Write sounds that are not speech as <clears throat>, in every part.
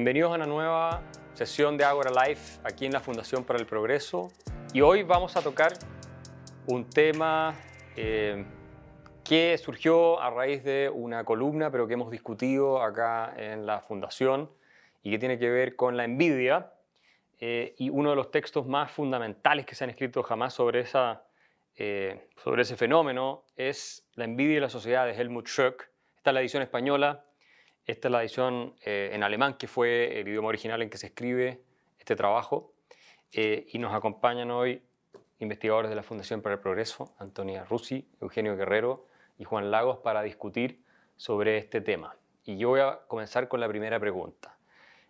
Bienvenidos a una nueva sesión de Agora Life aquí en la Fundación para el Progreso. Y hoy vamos a tocar un tema eh, que surgió a raíz de una columna, pero que hemos discutido acá en la Fundación y que tiene que ver con la envidia. Eh, y uno de los textos más fundamentales que se han escrito jamás sobre, esa, eh, sobre ese fenómeno es La envidia y la sociedad de Helmut Schöck. Esta es la edición española esta es la edición eh, en alemán, que fue el idioma original en que se escribe este trabajo. Eh, y nos acompañan hoy investigadores de la Fundación para el Progreso, Antonia Rusi, Eugenio Guerrero y Juan Lagos, para discutir sobre este tema. Y yo voy a comenzar con la primera pregunta.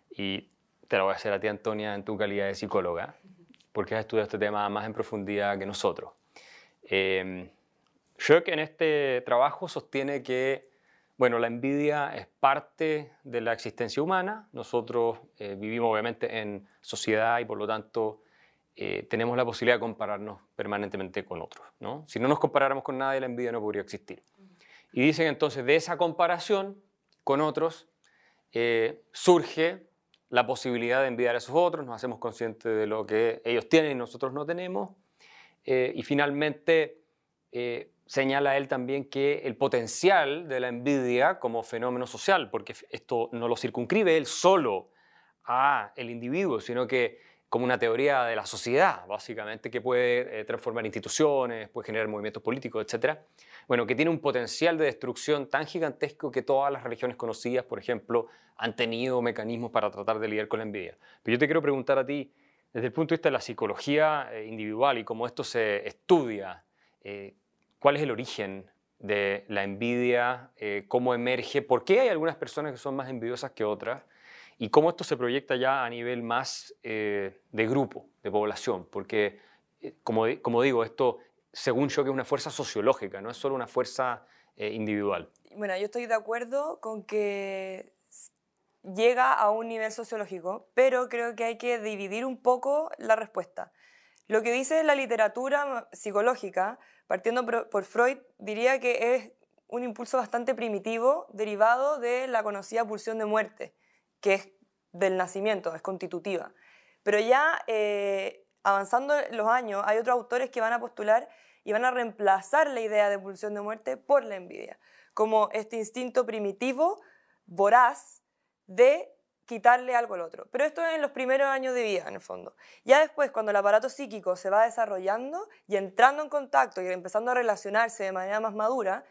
Y te la voy a hacer a ti, Antonia, en tu calidad de psicóloga, porque has estudiado este tema más en profundidad que nosotros. Eh, en este trabajo sostiene que bueno, la envidia es parte de la existencia humana. Nosotros eh, vivimos obviamente en sociedad y por lo tanto eh, tenemos la posibilidad de compararnos permanentemente con otros. ¿no? Si no nos comparáramos con nadie, la envidia no podría existir. Y dicen entonces, de esa comparación con otros, eh, surge la posibilidad de envidiar a esos otros, nos hacemos conscientes de lo que ellos tienen y nosotros no tenemos. y finalmente señala él también que el potencial de la envidia como fenómeno social, porque esto no lo circunscribe él solo a el individuo, sino que como una teoría de la sociedad, básicamente, que puede eh, transformar instituciones, puede generar movimientos políticos, etc. Bueno, que tiene un potencial de destrucción tan gigantesco que todas las religiones conocidas, por ejemplo, han tenido mecanismos para tratar de lidiar con la envidia. Pero yo te quiero preguntar a ti, desde el punto de vista de la psicología eh, individual y cómo esto se estudia, eh, cuál es el origen de la envidia, eh, cómo emerge, por qué hay algunas personas que son más envidiosas que otras y cómo esto se proyecta ya a nivel más eh, de grupo, de población, porque eh, como, como, digo, esto según yo que es una fuerza sociológica, no es solo una fuerza individual. Bueno, yo estoy de acuerdo con que llega a un nivel sociológico, pero creo que hay que dividir un poco la respuesta. Lo que dice la literatura psicológica partiendo por Freud, diría que es un impulso bastante primitivo derivado de la conocida pulsión de muerte, que es del nacimiento, es constitutiva. Pero ya eh, avanzando los años, hay otros autores que van a postular y van a reemplazar la idea de pulsión de muerte por la envidia, como este instinto primitivo, voraz, de quitarle algo al otro. Pero esto es en los primeros años de vida, en el fondo. Ya después, cuando el aparato psíquico se va desarrollando y entrando en contacto y empezando a relacionarse de manera más madura,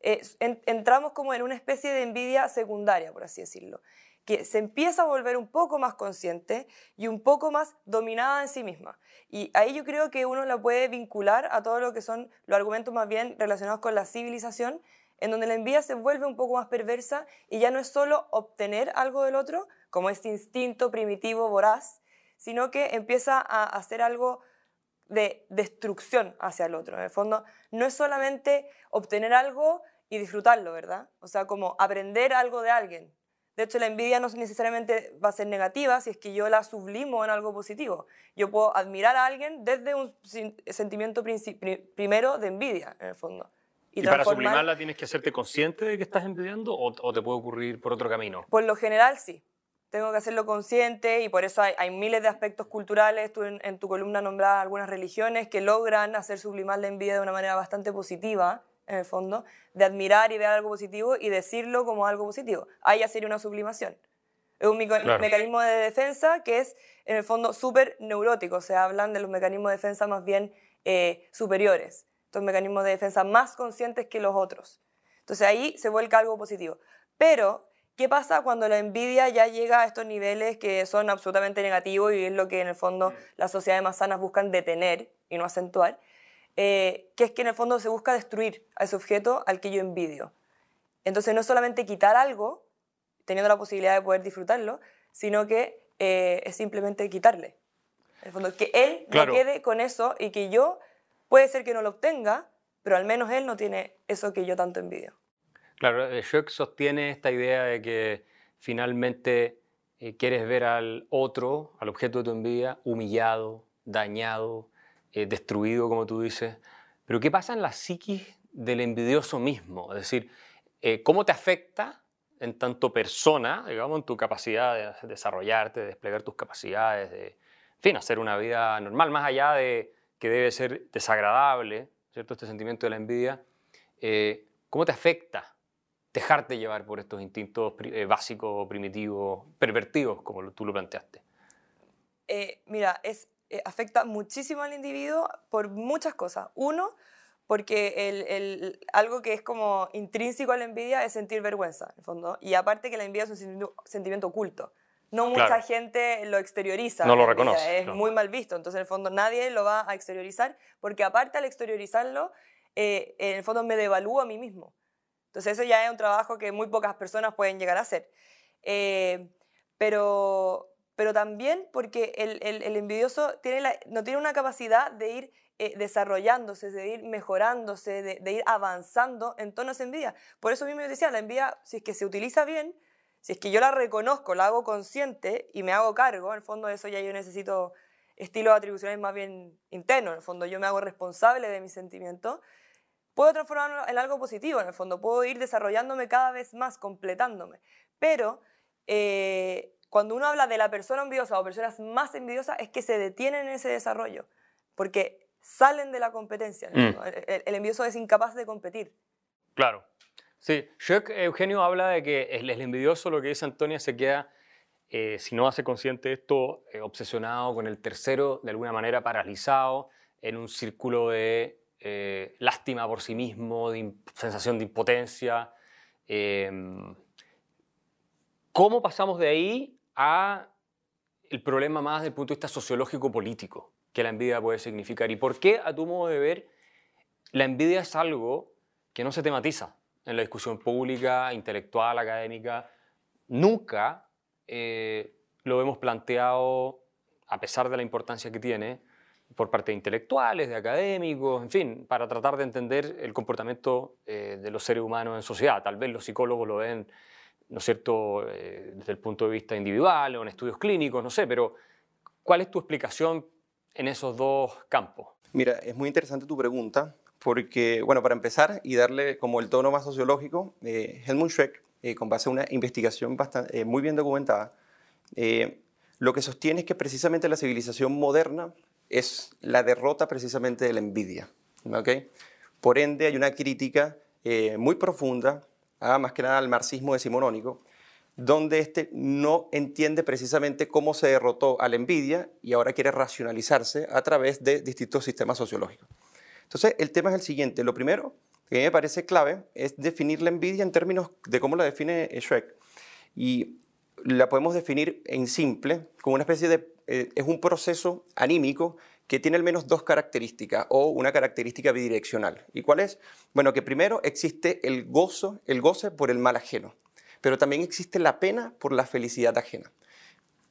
eh, entramos como en una especie de envidia secundaria, por así decirlo, que se empieza a volver un poco más consciente y un poco más dominada en sí misma. Y ahí yo creo que uno la puede vincular a todo lo que son los argumentos más bien relacionados con la civilización, en donde la envidia se vuelve un poco más perversa y ya no es solo obtener algo del otro, como este instinto primitivo voraz, sino que empieza a hacer algo de destrucción hacia el otro. En el fondo, no es solamente obtener algo y disfrutarlo, ¿verdad? O sea, como aprender algo de alguien. De hecho, la envidia no necesariamente va a ser negativa si es que yo la sublimo en algo positivo. Yo puedo admirar a alguien desde un sentimiento primero de envidia, en el fondo. ¿Y, para sublimarla tienes que hacerte consciente de que estás envidiando o, o, te puede ocurrir por otro camino? Por lo general, sí tengo que hacerlo consciente y por eso hay, miles de aspectos culturales. Tú en, tu columna nombrabas algunas religiones que logran hacer sublimar la envidia de una manera bastante positiva, en el fondo, de admirar y ver algo positivo y decirlo como algo positivo. Ahí ya sería una sublimación. Es un mecanismo de defensa que es, en el fondo, súper neurótico. Se hablan de los mecanismos de defensa más bien eh, superiores. Estos mecanismos de defensa más conscientes que los otros. Entonces ahí se vuelca algo positivo. Pero ¿Qué pasa cuando la envidia ya llega a estos niveles que son absolutamente negativos y es lo que en el fondo las sociedades más sanas buscan detener y no acentuar? Eh, que es que en el fondo se busca destruir a ese objeto al que yo envidio. Entonces no es solamente quitar algo, teniendo la posibilidad de poder disfrutarlo, sino que eh, es simplemente quitarle. En el fondo, que él no quede con eso y que yo, puede ser que no lo obtenga, pero al menos él no tiene eso que yo tanto envidio. Claro, eh, Schock sostiene esta idea de que finalmente eh, quieres ver al otro, al objeto de tu envidia, humillado, dañado, eh, destruido, como tú dices. Pero ¿qué pasa en la psiquis del envidioso mismo? Es decir, ¿cómo te afecta en tanto persona, digamos, en tu capacidad de desarrollarte, de desplegar tus capacidades, de, fin, hacer una vida normal, más allá de que debe ser desagradable, ¿cierto? Este sentimiento de la envidia. Eh, ¿Cómo te afecta dejarte llevar por estos instintos eh, básicos, primitivos, pervertidos, como tú lo planteaste? Eh, mira, es, afecta muchísimo al individuo por muchas cosas. Uno, porque el, el, algo que es como intrínseco a la envidia es sentir vergüenza, en el fondo. Y aparte que la envidia es un sentimiento oculto. No mucha gente lo exterioriza. No lo reconoce. Es muy mal visto. Entonces, en el fondo, nadie lo va a exteriorizar, porque aparte al exteriorizarlo, eh, en el fondo me devalúo a mí mismo. Entonces, eso ya es un trabajo que muy pocas personas pueden llegar a hacer. Eh, pero, pero también porque el, el, el envidioso tiene no tiene una capacidad de ir eh, desarrollándose, de ir mejorándose, de, ir avanzando en tono de envidia. Por eso mismo yo decía, la envidia, si es que se utiliza bien, si es que yo la reconozco, la hago consciente y me hago cargo, en el fondo de eso ya yo necesito estilos atribuciones más bien internos, en el fondo yo me hago responsable de mis sentimientos, puedo transformarlo en algo positivo, en el fondo puedo ir desarrollándome cada vez más, completándome. Pero eh, cuando uno habla de la persona envidiosa o personas más envidiosas, es que se detienen en ese desarrollo, porque salen de la competencia. Mm. El, envidioso es incapaz de competir. Claro. Sí, Eugenio habla de que el, envidioso, lo que dice Antonia, se queda, eh, si no hace consciente esto, eh, obsesionado con el tercero, de alguna manera paralizado, en un círculo de eh, lástima por sí mismo, de sensación de impotencia. Em, ¿Cómo pasamos de ahí a el problema más desde el punto de vista sociológico-político? que la envidia puede significar y por qué, a tu modo de ver, la envidia es algo que no se tematiza en la discusión pública, intelectual, académica. Nunca eh, lo hemos planteado, a pesar de la importancia que tiene, por parte de intelectuales, de académicos, en fin, para tratar de entender el comportamiento eh, de los seres humanos en sociedad. Tal vez los psicólogos lo ven, ¿no es cierto?, eh, desde el punto de vista individual o en estudios clínicos, no sé, pero ¿cuál es tu explicación en esos dos campos? Mira, es muy interesante tu pregunta, porque, bueno, para empezar y darle como el tono más sociológico, eh, Helmut Schreck, eh, con base a una investigación bastante, eh, muy bien documentada, lo que sostiene es que precisamente la civilización moderna es la derrota precisamente de la envidia. ¿okay? Por ende, hay una crítica muy profunda, a, más que nada al marxismo decimonónico, donde este no entiende precisamente cómo se derrotó a la envidia y ahora quiere racionalizarse a través de distintos sistemas sociológicos. Entonces, el tema es el siguiente. Lo primero que me parece clave es definir la envidia en términos de cómo la define Shrek. Y la podemos definir en simple, como una especie de... Eh, es un proceso anímico que tiene al menos dos características o una característica bidireccional. ¿Y cuál es? Bueno, que primero existe el gozo, el goce por el mal ajeno pero también existe la pena por la felicidad ajena.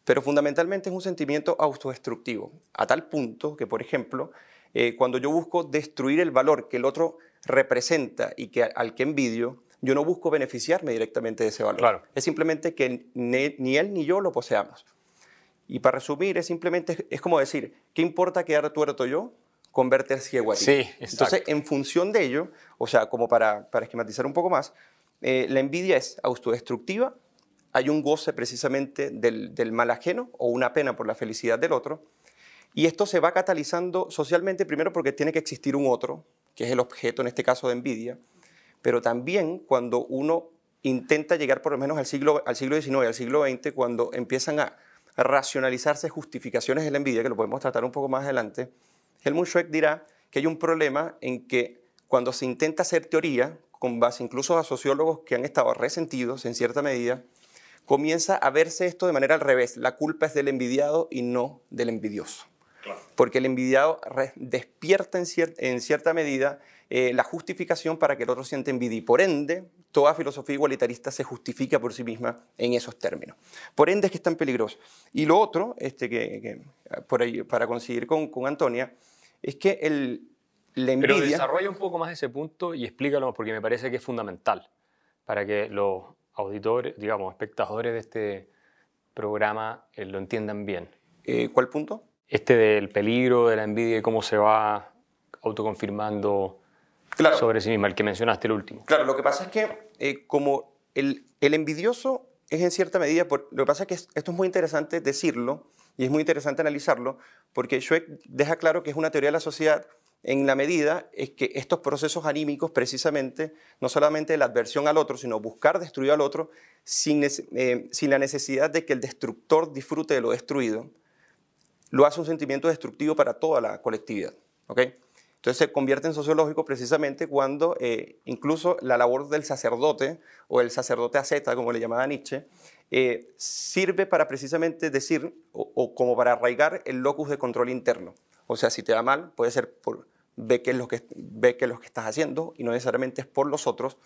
Pero fundamentalmente es un sentimiento autodestructivo, a tal punto que, por ejemplo, eh, cuando yo busco destruir el valor que el otro representa y que, al que envidio, yo no busco beneficiarme directamente de ese valor. Es simplemente que ni, él ni yo lo poseamos. Y para resumir, es simplemente, es como decir, ¿qué importa quedar tuerto yo con verte ciego a ti? Sí, Entonces, en función de ello, o sea, como para, para esquematizar un poco más, eh, la envidia es autodestructiva, hay un goce precisamente del, mal ajeno o una pena por la felicidad del otro, y esto se va catalizando socialmente primero porque tiene que existir un otro, que es el objeto en este caso de envidia, pero también cuando uno intenta llegar por lo menos al siglo, al siglo XIX, al siglo XX, cuando empiezan a, racionalizarse justificaciones de la envidia, que lo podemos tratar un poco más adelante, Helmut Schweck dirá que hay un problema en que cuando se intenta hacer teoría, con base incluso a sociólogos que han estado resentidos en cierta medida, comienza a verse esto de manera al revés. La culpa es del envidiado y no del envidioso. Porque el envidiado despierta en, cierta medida eh, la justificación para que el otro siente envidia. Y por ende, toda filosofía igualitarista se justifica por sí misma en esos términos. Por ende es que es tan peligroso. Y lo otro, este, que, por ahí, para conseguir con, con Antonia, es que el, pero desarrolla un poco más ese punto y explícalo porque me parece que es fundamental para que los auditores, digamos, espectadores de este programa eh, lo entiendan bien. Eh, ¿Cuál punto? Este del peligro de la envidia y cómo se va autoconfirmando sobre sí misma, el que mencionaste el último. Claro, lo que pasa es que eh, como el, el envidioso es en cierta medida, por, lo que pasa es que esto es muy interesante decirlo y es muy interesante analizarlo, porque Schweck deja claro que es una teoría de la sociedad en la medida es que estos procesos anímicos, precisamente, no solamente la adversión al otro, sino buscar destruir al otro sin, eh, sin la necesidad de que el destructor disfrute de lo destruido, lo hace un sentimiento destructivo para toda la colectividad. ¿okay? Entonces se convierte en sociológico precisamente cuando eh, incluso la labor del sacerdote o el sacerdote asceta, como le llamaba Nietzsche, eh, sirve para precisamente decir o, como para arraigar el locus de control interno. O sea, si te va mal, puede ser por ve qué es lo que, ve qué es lo que estás haciendo y no necesariamente es por los otros.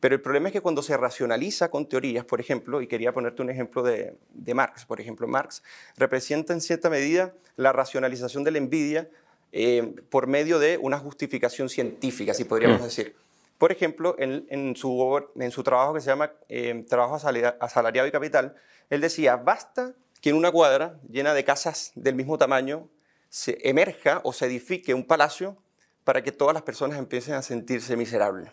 Pero el problema es que cuando se racionaliza con teorías, por ejemplo, y quería ponerte un ejemplo de, de Marx, por ejemplo, Marx representa en cierta medida la racionalización de la envidia eh, por medio de una justificación científica, si podríamos mm. decir. Por ejemplo, en, su, en su trabajo que se llama eh, Trabajo Asalariado y Capital, él decía, basta que en una cuadra llena de casas del mismo tamaño se emerja o se edifique un palacio para que todas las personas empiecen a sentirse miserables.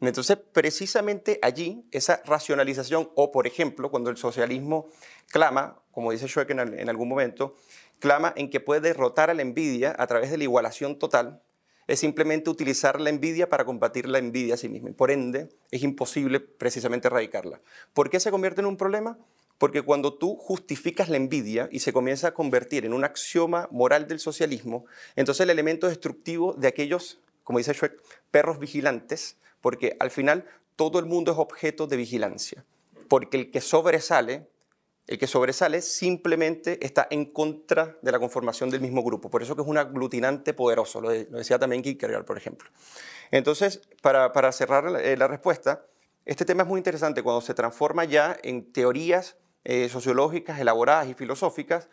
Entonces, precisamente allí, esa racionalización, o por ejemplo, cuando el socialismo clama, como dice Schweck en algún momento, clama en que puede derrotar a la envidia a través de la igualación total, es simplemente utilizar la envidia para combatir la envidia a sí misma. por ende, es imposible precisamente erradicarla. ¿Por qué se convierte en un problema? Porque cuando tú justificas la envidia y se comienza a convertir en un axioma moral del socialismo, entonces el elemento destructivo de aquellos, como dice Schweck, perros vigilantes, porque al final todo el mundo es objeto de vigilancia. Porque el que sobresale el que sobresale simplemente está en contra de la conformación del mismo grupo. Por eso es un aglutinante poderoso, lo, decía también Kierkegaard, por ejemplo. Entonces, para, cerrar eh, la, respuesta, este tema es muy interesante cuando se transforma ya en teorías eh, sociológicas elaboradas y filosóficas,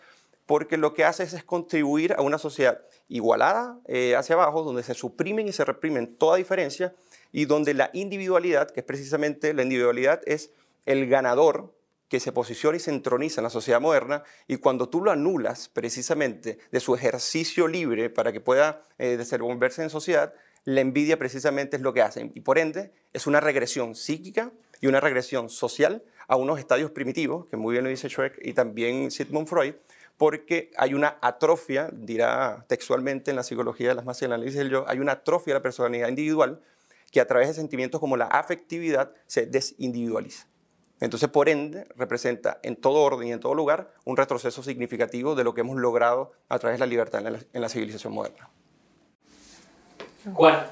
porque lo que hace es, contribuir a una sociedad igualada eh, hacia abajo, donde se suprimen y se reprimen toda diferencia y donde la individualidad, que es precisamente la individualidad, es el ganador que se posiciona y se entroniza en la sociedad moderna y cuando tú lo anulas precisamente de su ejercicio libre para que pueda eh, desenvolverse en sociedad, la envidia precisamente es lo que hacen. Y por ende es una regresión psíquica y una regresión social a unos estadios primitivos, que muy bien lo dice Schweck y también Sigmund Freud, porque hay una atrofia, dirá textualmente en la psicología de las masas y el análisis yo, hay una atrofia de la personalidad individual que a través de sentimientos como la afectividad se desindividualiza. Entonces, por ende, representa en todo orden y en todo lugar un retroceso significativo de lo que hemos logrado a través de la libertad en la, civilización moderna. Juan.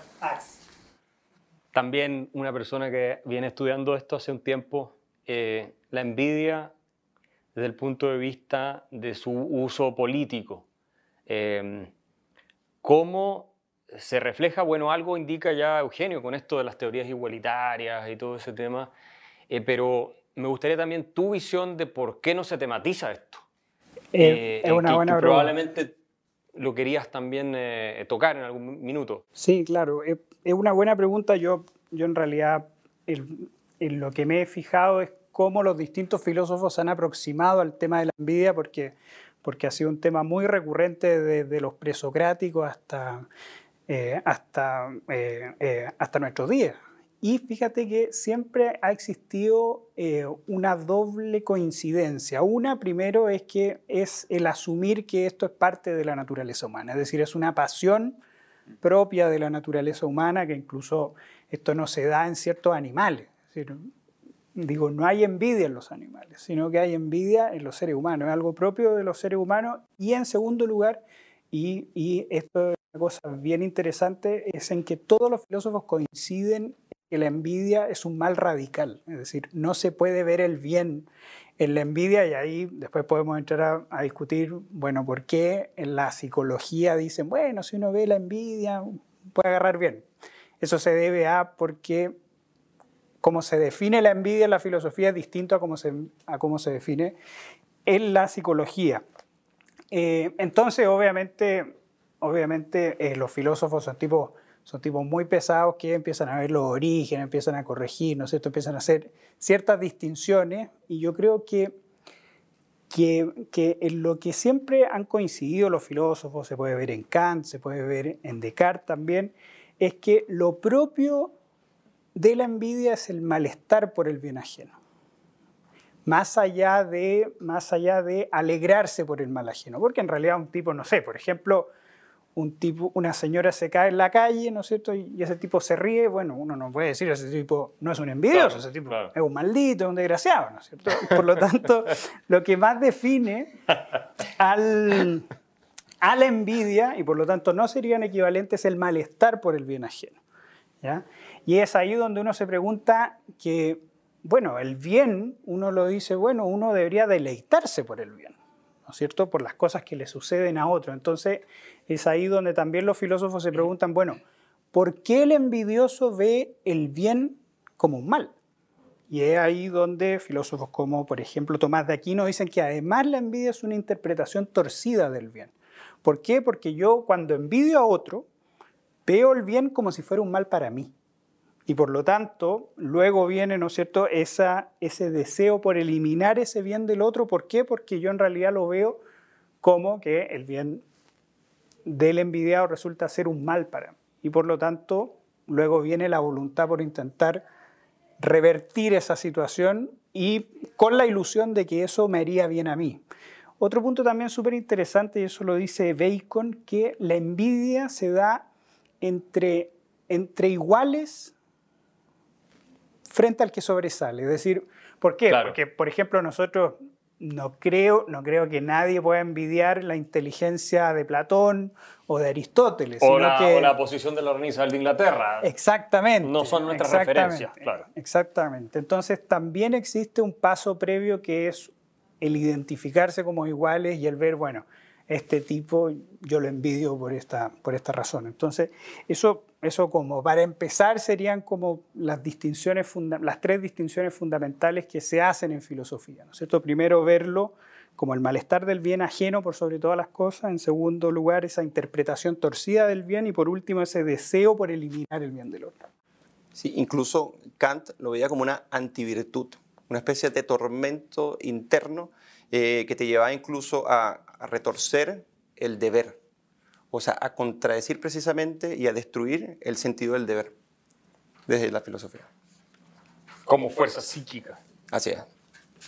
También una persona que viene estudiando esto hace un tiempo, eh, la envidia desde el punto de vista de su uso político. Eh, ¿Cómo se refleja? Bueno, algo indica ya Eugenio con esto de las teorías igualitarias y todo ese tema. Eh, pero me gustaría también tu visión de por qué no se tematiza esto. Eh, es una buena pregunta. Probablemente lo querías también eh, tocar en algún minuto. Sí, claro. Es, una buena pregunta. Yo, yo en realidad en lo que me he fijado es cómo los distintos filósofos se han aproximado al tema de la envidia, porque, porque ha sido un tema muy recurrente desde los presocráticos hasta, hasta, hasta nuestros días. Y fíjate que siempre ha existido eh, una doble coincidencia. Una, primero, es que es el asumir que esto es parte de la naturaleza humana, es decir, es una pasión propia de la naturaleza humana, que incluso esto no se da en ciertos animales. digo, no hay envidia en los animales, sino que hay envidia en los seres humanos, es algo propio de los seres humanos. Y en segundo lugar, y, y esto es una cosa bien interesante, es en que todos los filósofos coinciden que la envidia es un mal radical, es decir, no se puede ver el bien en la envidia y ahí después podemos entrar a, discutir, bueno, por qué en la psicología dicen, bueno, si uno ve la envidia puede agarrar bien. Eso se debe a porque cómo se define la envidia en la filosofía es distinto a cómo se, a cómo se define en la psicología. Eh, entonces, obviamente, obviamente eh, los filósofos son tipos son muy pesados que empiezan a ver los orígenes, empiezan a corregir, ¿no es cierto? Empiezan a hacer ciertas distinciones y yo creo que, que, que, en lo que siempre han coincidido los filósofos, se puede ver en Kant, se puede ver en Descartes también, es que lo propio de la envidia es el malestar por el bien ajeno. Más allá, de, más allá de alegrarse por el mal ajeno. Porque en realidad un tipo, no sé, por ejemplo, un tipo, una señora se cae en la calle, ¿no es cierto? Y ese tipo se ríe, bueno, uno no puede decir, ese tipo no es un envidioso, ese tipo es un maldito, un desgraciado, ¿no es cierto? Por lo tanto, <laughs> lo que más define al, a la envidia, y por lo tanto no serían equivalentes, el malestar por el bien ajeno. ¿ya? Y es ahí donde uno se pregunta que, bueno, el bien, uno lo dice, bueno, uno debería deleitarse por el bien, ¿no es cierto? Por las cosas que le suceden a otro. Entonces, es ahí donde también los filósofos se preguntan, bueno, ¿por qué el envidioso ve el bien como un mal? Y es ahí donde filósofos como, por ejemplo, Tomás de Aquino dicen que además la envidia es una interpretación torcida del bien. ¿Por qué? Porque yo cuando envidio a otro, veo el bien como si fuera un mal para mí. Y por lo tanto, luego viene, ¿no es cierto?, Esa, ese deseo por eliminar ese bien del otro. ¿Por qué? Porque yo en realidad lo veo como que el bien del envidiado resulta ser un mal para mí. Y por lo tanto, luego viene la voluntad por intentar revertir esa situación y con la ilusión de que eso me haría bien a mí. Otro punto también súper interesante, y eso lo dice Bacon, que la envidia se da entre, entre iguales frente al que sobresale. Es decir, ¿por qué? Porque, por ejemplo, nosotros no creo, no creo que nadie pueda envidiar la inteligencia de Platón o de Aristóteles. O, la, posición de la organización de Inglaterra. Exactamente. No son nuestras referencias, claro. Exactamente. Entonces también existe un paso previo que es el identificarse como iguales y el ver, bueno, este tipo yo lo envidio por esta, por esta razón. Entonces, eso, eso como para empezar serían como las, distinciones las tres distinciones fundamentales que se hacen en filosofía. ¿no es cierto? Primero, verlo como el malestar del bien ajeno por sobre todas las cosas. En segundo lugar, esa interpretación torcida del bien. Y por último, ese deseo por eliminar el bien del otro. Sí, incluso Kant lo veía como una antivirtud, una especie de tormento interno eh, que te llevaba incluso a, retorcer el deber, o sea, a contradecir precisamente y a destruir el sentido del deber desde la filosofía. Como fuerza psíquica. Así es.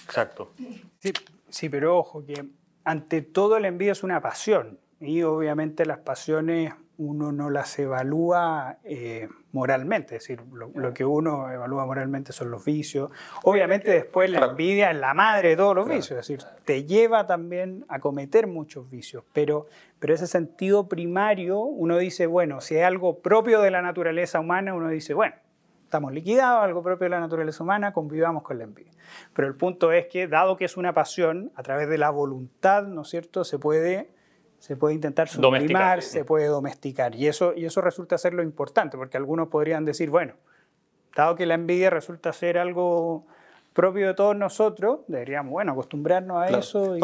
Exacto. Sí, sí, pero ojo, que ante todo el envío es una pasión y obviamente las pasiones uno no las evalúa eh, moralmente, es decir, lo, que uno evalúa moralmente son los vicios. Obviamente después la envidia es la madre de todos los vicios, es decir, te lleva también a cometer muchos vicios, pero, pero ese sentido primario, uno dice, bueno, si es algo propio de la naturaleza humana, uno dice, bueno, estamos liquidados, algo propio de la naturaleza humana, convivamos con la envidia. Pero el punto es que, dado que es una pasión, a través de la voluntad, ¿no es cierto?, se puede se puede intentar sublimar, se puede domesticar. Y eso, y eso resulta ser lo importante, porque algunos podrían decir, bueno, dado que la envidia resulta ser algo propio de todos nosotros, deberíamos, bueno, acostumbrarnos a eso. Y,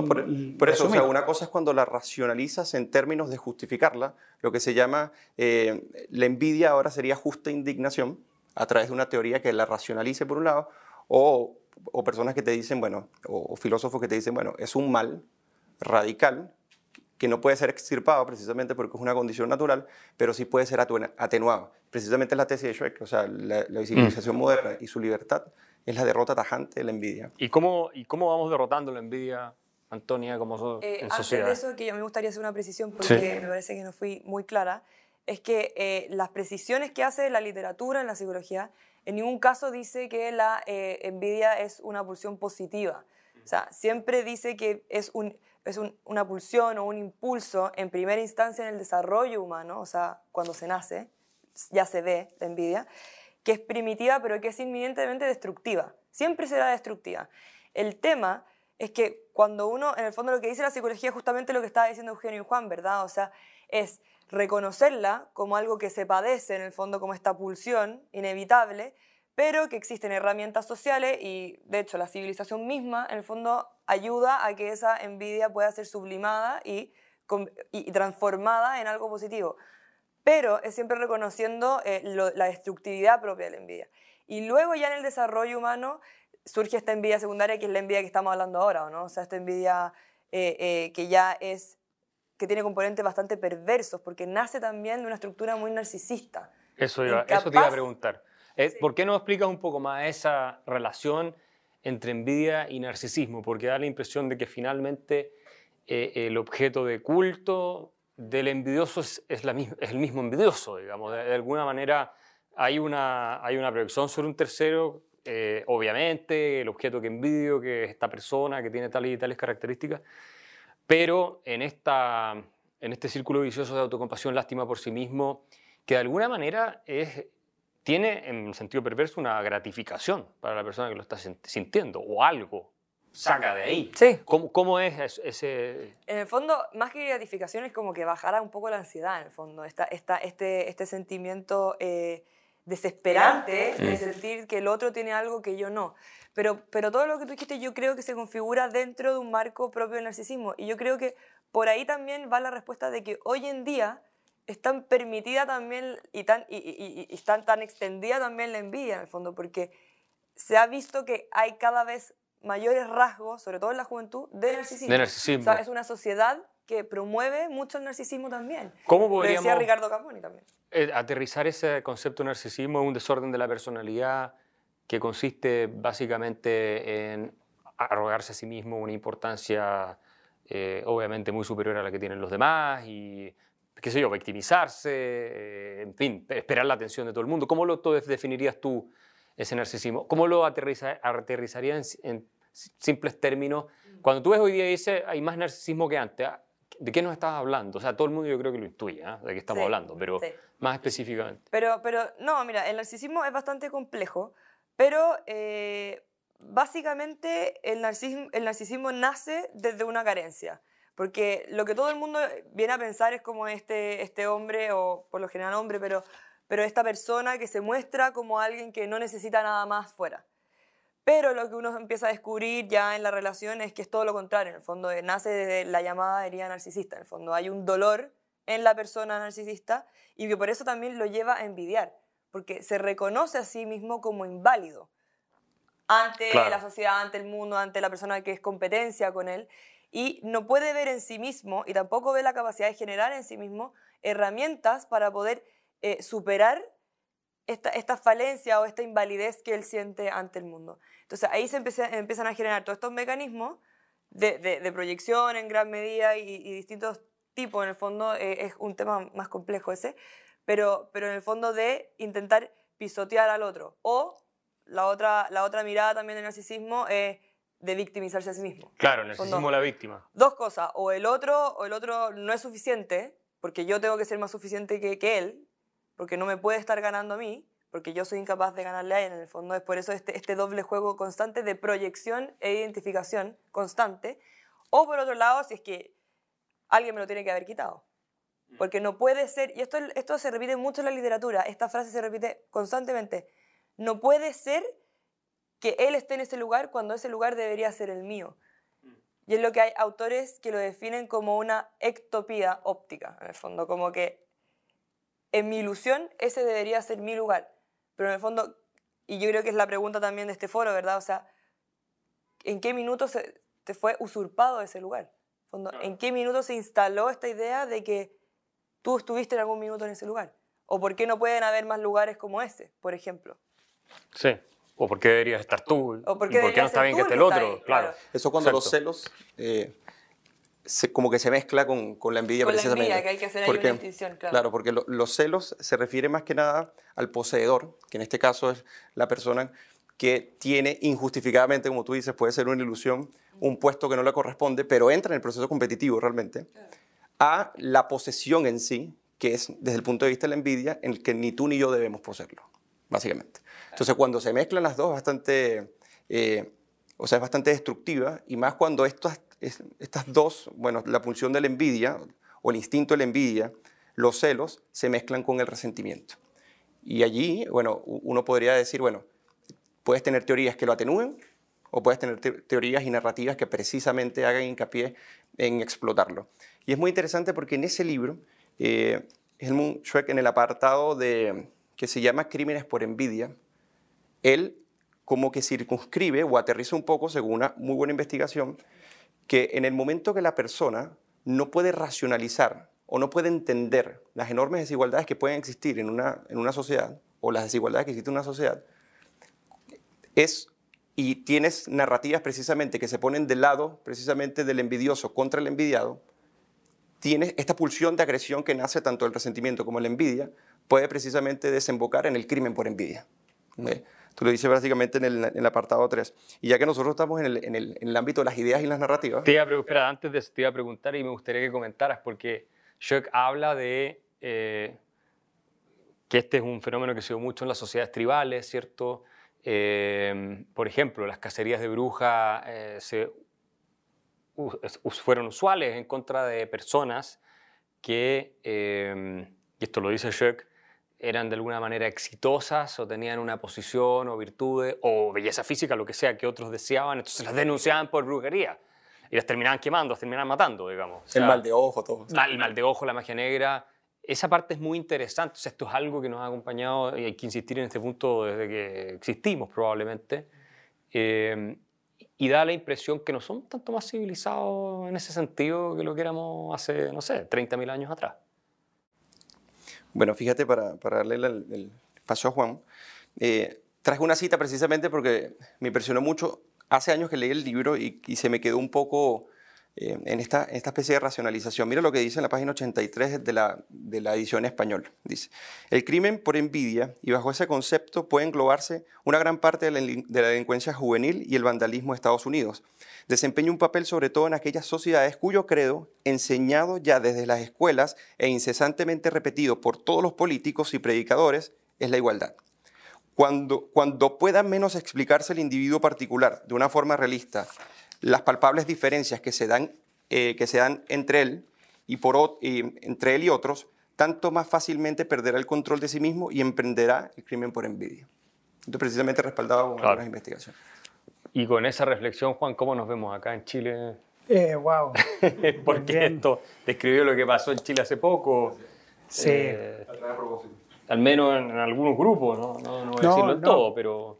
por, eso, o sea, una cosa es cuando la racionalizas en términos de justificarla, lo que se llama eh, la envidia ahora sería justa indignación, a través de una teoría que la racionalice por un lado, o, o personas que te dicen, bueno, o filósofos que te dicen, bueno, es un mal radical que no puede ser extirpado precisamente porque es una condición natural, pero sí puede ser atenuado. Precisamente la tesis de Schweck, o sea, la, la civilización mm. moderna y su libertad es la derrota tajante de la envidia. ¿Y cómo, y cómo vamos derrotando la envidia, Antonia, como eh, en sociedad? Antes de eso, que yo me gustaría hacer una precisión porque me parece que no fui muy clara, es que eh, las precisiones que hace la literatura en la psicología en ningún caso dice que la eh, envidia es una pulsión positiva. O sea, siempre dice que es un es una pulsión o un impulso en primera instancia en el desarrollo humano, o sea, cuando se nace, ya se ve la envidia, que es primitiva pero que es inminentemente destructiva. Siempre será destructiva. El tema es que cuando uno, en el fondo lo que dice la psicología es justamente lo que estaba diciendo Eugenio y Juan, ¿verdad? O sea, es reconocerla como algo que se padece, en el fondo como esta pulsión inevitable, pero que existen herramientas sociales y de hecho la civilización misma en el fondo ayuda a que esa envidia pueda ser sublimada y, y transformada en algo positivo. Pero es siempre reconociendo eh, la destructividad propia de la envidia. Y luego ya en el desarrollo humano surge esta envidia secundaria que es la envidia que estamos hablando ahora, ¿no? O sea, esta envidia eh, eh, que ya es, que tiene componentes bastante perversos porque nace también de una estructura muy narcisista. Eso, eso te iba a preguntar. Eh, ¿Por qué no explicas un poco más esa relación entre envidia y narcisismo? Porque da la impresión de que finalmente eh, el objeto de culto del envidioso es, la, es el mismo envidioso, digamos. De, alguna manera hay una, hay una proyección sobre un tercero, eh, obviamente, el objeto que envidio, que es esta persona que tiene tales y tales características, pero en, esta, en este círculo vicioso de autocompasión, lástima por sí mismo, que de alguna manera es, tiene en sentido perverso una gratificación para la persona que lo está sintiendo o algo saca de ahí. Sí. ¿Cómo, cómo es ese...? En el fondo, más que gratificación, es como que bajara un poco la ansiedad, en el fondo. Esta, esta, este, este sentimiento eh, desesperante de sentir que el otro tiene algo que yo no. Pero, pero todo lo que tú dijiste yo creo que se configura dentro de un marco propio del narcisismo. Y yo creo que por ahí también va la respuesta de que hoy en día es tan permitida también y tan, y, y, y, tan, tan extendida también la envidia, en el fondo, porque se ha visto que hay cada vez mayores rasgos, sobre todo en la juventud, de narcisismo. De narcisismo. O sea, es una sociedad que promueve mucho el narcisismo también. ¿Cómo podríamos Lo decía Ricardo Caponi también. Eh, aterrizar ese concepto de narcisismo en un desorden de la personalidad que consiste básicamente en arrogarse a sí mismo una importancia eh, obviamente muy superior a la que tienen los demás y, qué sé yo, victimizarse, eh, en fin, esperar la atención de todo el mundo. ¿Cómo lo definirías tú ese narcisismo? ¿Cómo lo aterrizarías en simples términos. Cuando tú ves hoy día y dices, hay más narcisismo que antes, ah, ¿de qué nos estás hablando? O sea, todo el mundo yo creo que lo intuye, ¿ah? de qué estamos hablando, pero más específicamente. Pero, pero, no, mira, el narcisismo es bastante complejo, pero eh, básicamente el narcisismo, el narcisismo nace desde una carencia. Porque lo que todo el mundo viene a pensar es como este, este hombre, o por lo general hombre, pero, pero esta persona que se muestra como alguien que no necesita nada más fuera. Pero lo que uno empieza a descubrir ya en la relación es que es todo lo contrario. En el fondo eh, nace de la llamada herida narcisista. En el fondo hay un dolor en la persona narcisista y que por eso también lo lleva a envidiar, porque se reconoce a sí mismo como inválido ante la sociedad, ante el mundo, ante la persona que es competencia con él y no puede ver en sí mismo y tampoco ve la capacidad de generar en sí mismo herramientas para poder eh, superar esta, esta, falencia o esta invalidez que él siente ante el mundo. Entonces ahí se empiezan a generar todos estos mecanismos de, de, proyección en gran medida y, distintos tipos. En el fondo eh, es un tema más complejo ese, pero, pero en el fondo de intentar pisotear al otro. O la otra, la otra mirada también del narcisismo es de victimizarse a sí mismo. Claro, narcisismo la víctima. Dos cosas, o el otro, o el otro no es suficiente, porque yo tengo que ser más suficiente que, que él, porque no me puede estar ganando a mí, porque yo soy incapaz de ganarle a él. En el fondo es por eso este, este doble juego constante de proyección e identificación constante. O por otro lado, si es que alguien me lo tiene que haber quitado. Porque no puede ser, y esto, esto se repite mucho en la literatura, esta frase se repite constantemente, no puede ser que él esté en ese lugar cuando ese lugar debería ser el mío. Y es lo que hay autores que lo definen como una ectopía óptica, en el fondo, como que en mi ilusión ese debería ser mi lugar. Pero en el fondo, y yo creo que es la pregunta también de este foro, ¿verdad? O sea, ¿en qué minuto se, te fue usurpado ese lugar? ¿En qué minuto se instaló esta idea de que tú estuviste en algún minuto en ese lugar? ¿O por qué no pueden haber más lugares como ese, por ejemplo? Sí. ¿O por qué deberías estar tú? ¿O por qué, no está bien que esté el otro? Claro. Eso cuando los celos eh, como que se mezcla con, con la envidia con precisamente. La envidia, que hay que hacer ahí una distinción, claro. Claro, porque los celos se refiere más que nada al poseedor, que en este caso es la persona que tiene injustificadamente, como tú dices, puede ser una ilusión, un puesto que no le corresponde, pero entra en el proceso competitivo realmente, a la posesión en sí, que es desde el punto de vista de la envidia, en el que ni tú ni yo debemos poseerlo, básicamente. Entonces, cuando se mezclan las dos, bastante, eh, o sea, es bastante destructiva, y más cuando estas estas dos, bueno, la pulsión de la envidia o el instinto de la envidia, los celos, se mezclan con el resentimiento. Y allí, bueno, uno podría decir, bueno, puedes tener teorías que lo atenúen o puedes tener teorías y narrativas que precisamente hagan hincapié en explotarlo. Y es muy interesante porque en ese libro, eh, Helmut Schweck, en el apartado de, que se llama Crímenes por envidia, él como que circunscribe o aterriza un poco, según una muy buena investigación, que en el momento que la persona no puede racionalizar o no puede entender las enormes desigualdades que pueden existir en una, en una sociedad, o las desigualdades que existen en una sociedad, es, y tienes narrativas precisamente que se ponen del lado precisamente del envidioso contra el envidiado, tienes esta pulsión de agresión que nace tanto del resentimiento como la envidia, puede precisamente desembocar en el crimen por envidia. Tú lo dices básicamente en el, en apartado 3. Y ya que nosotros estamos en el, en, el, ámbito de las ideas y las narrativas... Te iba a, antes de te iba a preguntar y me gustaría que comentaras, porque Schuck habla de eh, que este es un fenómeno que se ve mucho en las sociedades tribales, ¿cierto? Eh, por ejemplo, las cacerías de brujas eh, fueron usuales en contra de personas que, y esto lo dice Schuck, eran de alguna manera exitosas o tenían una posición o virtudes o belleza física, lo que sea que otros deseaban, entonces las denunciaban por brujería y las terminaban quemando, las terminaban matando, digamos. O sea, el mal de ojo, todo. El mal de ojo, la magia negra. Esa parte es muy interesante. O sea, esto es algo que nos ha acompañado y hay que insistir en este punto desde que existimos probablemente. Eh, y da la impresión que no somos tanto más civilizados en ese sentido que lo que éramos hace, no sé, 30.000 años atrás. Bueno, fíjate, para, para darle el, paso a Juan, eh, traje una cita precisamente porque me impresionó mucho. Hace años que leí el libro y, se me quedó un poco eh, en, esta, especie de racionalización. Mira lo que dice en la página 83 de la, edición española. Dice, el crimen por envidia y bajo ese concepto puede englobarse una gran parte de la delincuencia juvenil y el vandalismo de Estados Unidos. Desempeña un papel sobre todo en aquellas sociedades cuyo credo, enseñado ya desde las escuelas e incesantemente repetido por todos los políticos y predicadores, es la igualdad. Cuando, cuando pueda menos explicarse el individuo particular de una forma realista, las palpables diferencias que se dan, eh, que se dan entre, él y por, entre él y otros, tanto más fácilmente perderá el control de sí mismo y emprenderá el crimen por envidia. Entonces, precisamente respaldado con claro. algunas investigaciones. Y con esa reflexión, Juan, ¿cómo nos vemos acá en Chile? Eh, wow. <laughs> Porque esto describió lo que pasó en Chile hace poco. Sí. Eh, al menos en, en, algunos grupos, no, no, no voy a decirlo en no. todo, pero...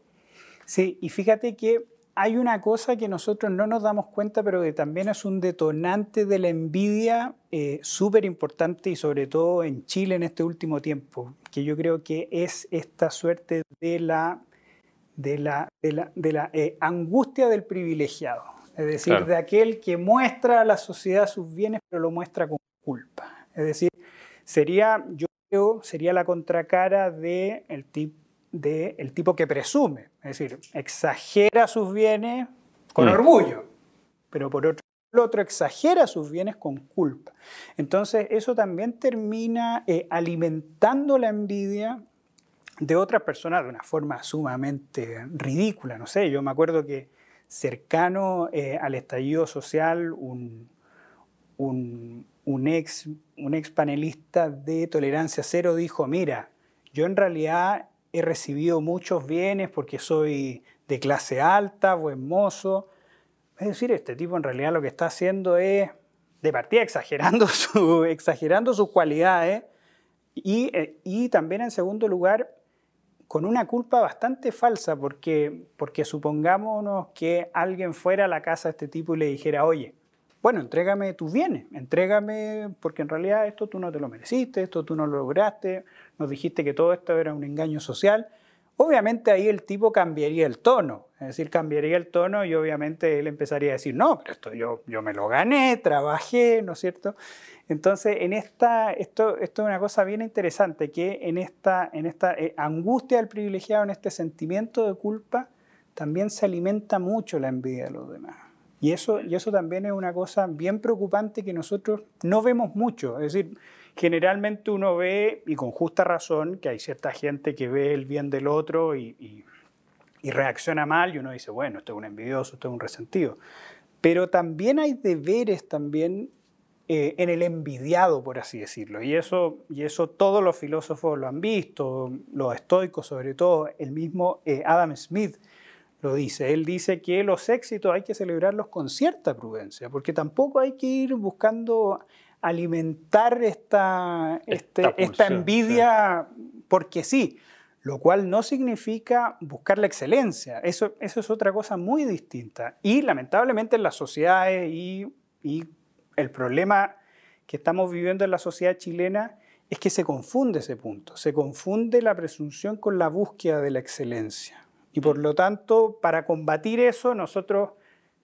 Sí, y fíjate que hay una cosa que nosotros no nos damos cuenta, pero que también es un detonante de la envidia eh, súper importante y sobre todo en Chile en este último tiempo, que yo creo que es esta suerte de la, de la, de la, de la eh, angustia del privilegiado, es decir, claro. de aquel que muestra a la sociedad sus bienes, pero lo muestra con culpa. Es decir, sería, yo creo, sería la contracara del de tipo del tipo que presume, es decir, exagera sus bienes con mm. orgullo, pero por otro el otro exagera sus bienes con culpa. Entonces eso también termina eh, alimentando la envidia de otras personas de una forma sumamente ridícula. No sé, yo me acuerdo que cercano eh, al estallido social, un, un, ex, un ex panelista de Tolerancia Cero dijo, mira, yo en realidad he recibido muchos bienes porque soy de clase alta, buen mozo. Es decir, este tipo en realidad lo que está haciendo es, de partida, exagerando, <laughs> su, exagerando sus cualidades y, eh, y también, en segundo lugar, con una culpa bastante falsa, porque, porque supongámonos que alguien fuera a la casa de este tipo y le dijera, oye, bueno, entrégame tus bienes, entrégame, porque en realidad esto tú no te lo mereciste, esto tú no lo lograste, nos dijiste que todo esto era un engaño social. Obviamente ahí el tipo cambiaría el tono, es decir, cambiaría el tono y obviamente él empezaría a decir, no, pero esto yo, yo me lo gané, trabajé, ¿no es cierto? Entonces, en esta, esto, esto es una cosa bien interesante, que en esta, en esta eh, angustia del privilegiado, en este sentimiento de culpa, también se alimenta mucho la envidia de los demás. Y eso, y eso también es una cosa bien preocupante que nosotros no vemos mucho. Es decir, generalmente uno ve, y con justa razón, que hay cierta gente que ve el bien del otro y, reacciona mal y uno dice, bueno, esto es un envidioso, esto es un resentido. Pero también hay deberes también eh, en el envidiado, por así decirlo. Y eso, y eso todos los filósofos lo han visto, los estoicos sobre todo, el mismo eh, Adam Smith lo dice. Él dice que los éxitos hay que celebrarlos con cierta prudencia, porque tampoco hay que ir buscando alimentar esta, este, esta, envidia sí. porque sí, lo cual no significa buscar la excelencia. Eso, eso es otra cosa muy distinta. Y lamentablemente en las sociedades y, y el problema que estamos viviendo en la sociedad chilena es que se confunde ese punto, se confunde la presunción con la búsqueda de la excelencia. Y por lo tanto, para combatir eso, nosotros,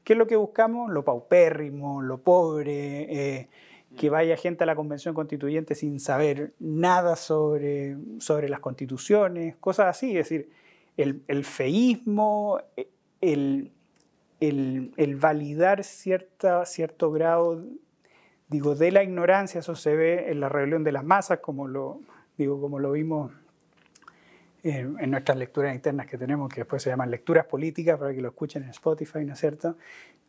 ¿qué es lo que buscamos? Lo paupérrimo, lo pobre, eh, que vaya gente a la convención constituyente sin saber nada sobre, sobre las constituciones, cosas así. Es decir, el, el feísmo, el, el, el validar cierta, cierto grado digo, de la ignorancia, eso se ve en la rebelión de las masas, como lo, digo, como lo vimos en, en, nuestras lecturas internas que tenemos, que después se llaman lecturas políticas, para que lo escuchen en Spotify, ¿no es cierto?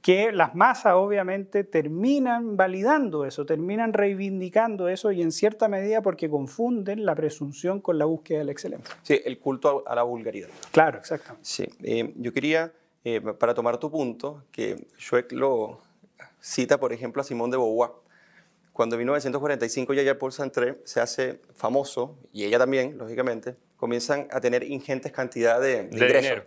Que las masas obviamente terminan validando eso, terminan reivindicando eso y en cierta medida porque confunden la presunción con la búsqueda de la excelencia. Sí, el culto a la vulgaridad. Claro, exactamente. Sí, eh, yo quería, eh, para tomar tu punto, que Schweck lo cita, por ejemplo, a Simón de Beauvoir, cuando en 1945 Yaya Paul Sartre se hace famoso, y ella también, lógicamente, comienzan a tener ingentes cantidades de, de, ingresos. dinero.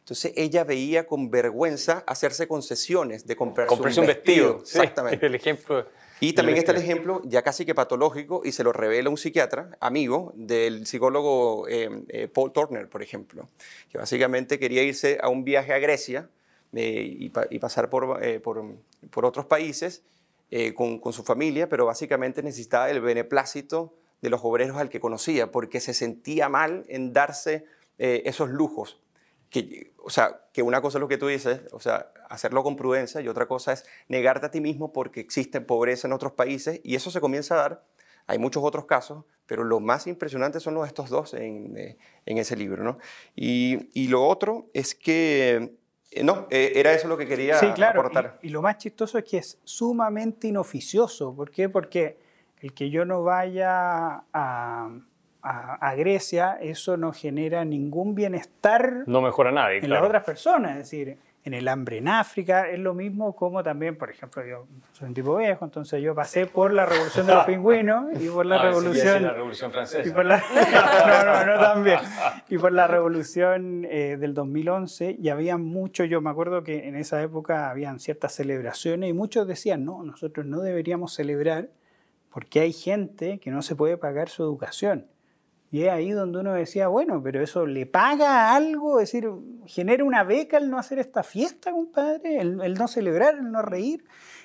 Entonces ella veía con vergüenza hacerse concesiones de comprarse Comprarse un vestido. sí, Exactamente. el ejemplo. Y también está el vestido. ejemplo ya casi que patológico y se lo revela un psiquiatra, amigo del psicólogo eh, eh, Paul Turner, por ejemplo, que básicamente quería irse a un viaje a Grecia eh, y, pa- y pasar por, eh, por, por otros países eh, con, con su familia, pero básicamente necesitaba el beneplácito de los obreros al que conocía, porque se sentía mal en darse eh, esos lujos. Que, o sea, que una cosa es lo que tú dices, o sea, hacerlo con prudencia y otra cosa es negarte a ti mismo porque existe pobreza en otros países y eso se comienza a dar. Hay muchos otros casos, pero lo más impresionante son los estos dos en, eh, en ese libro, ¿no? Y, y lo otro es que, eh, no, era eso lo que quería Sí, claro. aportar. Y, y lo más chistoso es que es sumamente inoficioso. ¿Por qué? Porque el que yo no vaya a, a- a Grecia, eso no genera ningún bienestar No mejora nadie, en claro. las otras personas. Es decir, en el hambre en África es lo mismo como también, por ejemplo, yo soy un tipo viejo, entonces yo pasé por la revolución de los <laughs> pingüinos y por la Ah, revolución... la revolución Y francesa. por la, <laughs> no, no, no tan bien. Y por la revolución eh, del 2011, y había mucho, yo me acuerdo que en esa época habían ciertas celebraciones y muchos decían, no, nosotros no deberíamos celebrar porque hay gente que no se puede pagar su educación. Y es ahí donde uno decía, bueno, pero eso le paga algo, es decir, genera una beca el no hacer esta fiesta, compadre, el, el no celebrar, el no reír.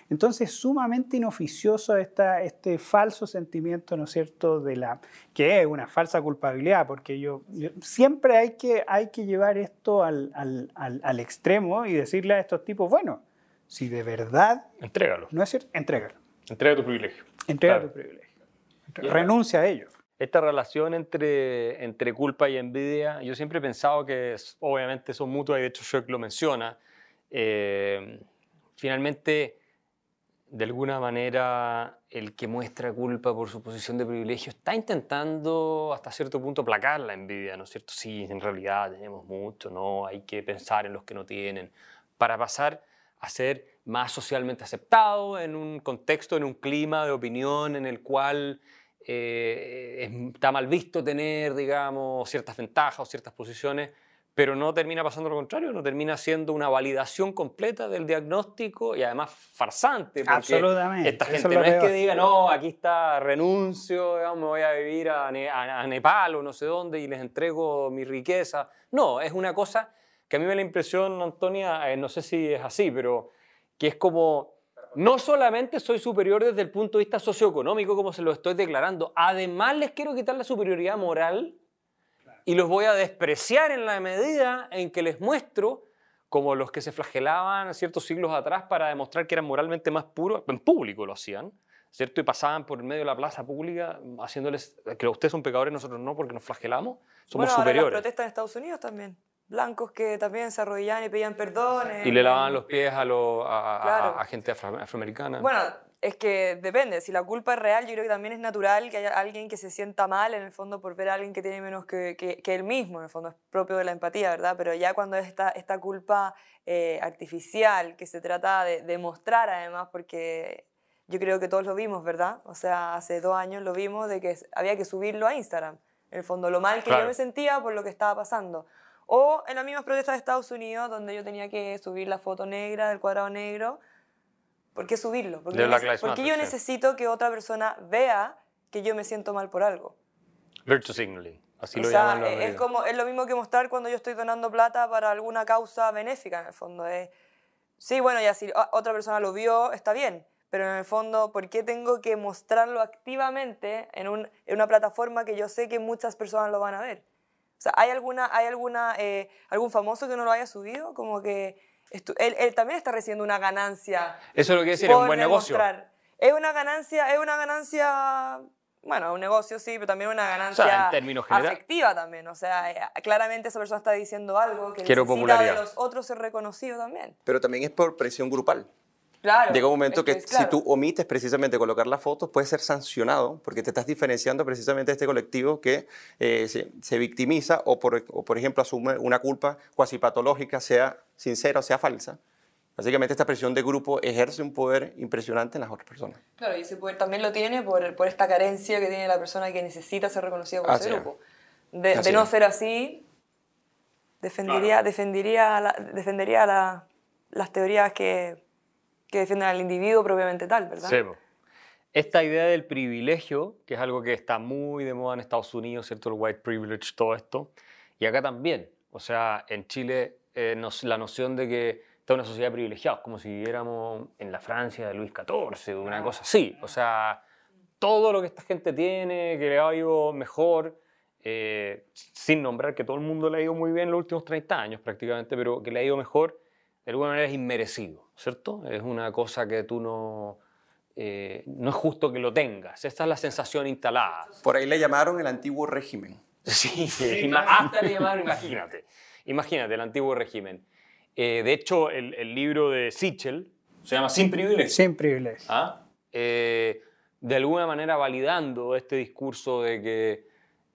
Entonces, sumamente inoficioso esta, este falso sentimiento, ¿no es cierto?, de la, que es una falsa culpabilidad, porque yo, yo- siempre hay que, hay que llevar esto al, al- al- al extremo y decirle a estos tipos, bueno, si de verdad Entrégalo. no es cierto, entrégalo, Entrega tu privilegio. Entrega Claro. tu privilegio, renuncia a ello. Esta relación entre, entre culpa y envidia, yo siempre he pensado que es- obviamente son mutuas y de hecho Shrek lo menciona. Eh, finalmente, de alguna manera, el que muestra culpa por su posición de privilegio está intentando hasta cierto punto aplacar la envidia, ¿no es cierto? Sí, en realidad tenemos mucho, ¿no? Hay que pensar en los que no tienen, para pasar a ser más socialmente aceptado en un contexto, en un clima de opinión en el cual eh, es- está mal visto tener, digamos, ciertas ventajas o ciertas posiciones, pero no termina pasando lo contrario, no termina siendo una validación completa del diagnóstico y además farsante. Porque Absolutamente, Esta gente no es que diga, no, aquí está, renuncio, digamos, me voy a vivir a, Ne- a Nepal o no sé dónde y les entrego mi riqueza. No, es una cosa que a mí me da la impresión, Antonia, eh, no sé si es así, pero que es como, no solamente soy superior desde el punto de vista socioeconómico, como se lo estoy declarando, además les quiero quitar la superioridad moral y los voy a despreciar en la medida en que les muestro como los que se flagelaban ciertos siglos atrás para demostrar que eran moralmente más puros, en público lo hacían, ¿cierto? Y pasaban por el medio de la plaza pública haciéndoles que ustedes son pecadores, nosotros no, porque nos flagelamos, somos bueno, ahora las superiores. protestas en Estados Unidos también. Blancos que también se arrodillaban y pedían perdón. Y le lavaban los pies a, los- a, a- Claro. a gente afro- afroamericana. Bueno, es que depende. Si la culpa es real, yo creo que también es natural que haya alguien que se sienta mal en el fondo por ver a alguien que tiene menos que, que, que él mismo. En el fondo es propio de la empatía, ¿verdad? Pero ya cuando es esta, esta culpa eh, artificial que se trata de, de mostrar además, porque yo creo que todos lo vimos, ¿verdad? O sea, hace dos años lo vimos de que había que subirlo a Instagram. En el fondo, lo mal que Claro. yo me sentía por lo que estaba pasando. O en las mismas protestas de Estados Unidos, donde yo tenía que subir la foto negra del cuadrado negro. ¿Por qué subirlo? Porque, yo, porque Matter, yo sí. necesito que otra persona vea que yo me siento mal por algo. Virtue signaling, así o lo sea, llaman los es, como, es lo mismo que mostrar cuando yo estoy donando plata para alguna causa benéfica, en el fondo. Es, sí, bueno, ya si otra persona lo vio, está bien, pero en el fondo, ¿por qué tengo que mostrarlo activamente en, un- en una plataforma que yo sé que muchas personas lo van a ver? O sea, ¿hay, alguna, hay alguna, eh, algún famoso que no lo haya subido? Como que él, él también está recibiendo una ganancia Eso es lo que decir, es un buen negocio. Es una ganancia, es una ganancia, bueno, un negocio sí, pero también una ganancia en términos general- afectiva también. O sea, eh, claramente esa persona está diciendo algo que Quiero necesita popularidad. de los otros ser reconocido también. Pero también es por presión grupal. Claro. Llega un momento es que es si claro. tú omites precisamente colocar las fotos, puedes ser sancionado porque te estás diferenciando precisamente de este colectivo que eh, se, se victimiza o por, o, por ejemplo, asume una culpa cuasi patológica, sea sincera o sea falsa. Básicamente esta presión de grupo ejerce un poder impresionante en las otras personas. Claro, y ese poder también lo tiene por, por esta carencia que tiene la persona que necesita ser reconocida por Así ese es. grupo. De, de no ser así, defendería, defendería, la- defendería la- las teorías que, que defienden al individuo propiamente tal, ¿verdad? Sí. Esta idea del privilegio, que es algo que está muy de moda en Estados Unidos, ¿cierto? El white privilege, todo esto. Y acá también. O sea, en Chile, eh, nos- la noción de que esta es una sociedad de privilegiados, como si viviéramos en la Francia de Luis XIV, o una cosa así. O sea, todo lo que esta gente tiene, que le ha ido mejor, eh, sin nombrar que todo el mundo le ha ido muy bien en los últimos 30 años prácticamente, pero que le ha ido mejor, de alguna manera es inmerecido, ¿cierto? Es una cosa que tú no... eh, no es justo que lo tengas. Esta es la sensación instalada. Por ahí le llamaron el antiguo régimen. <laughs> Sí, ima- hasta le llamaron, imagínate. Imagínate, el antiguo régimen. Eh, de hecho, el, el libro de Sichel se llama Sin privilegio. Sin privilegio. ¿ah? Eh, de alguna manera validando este discurso de que,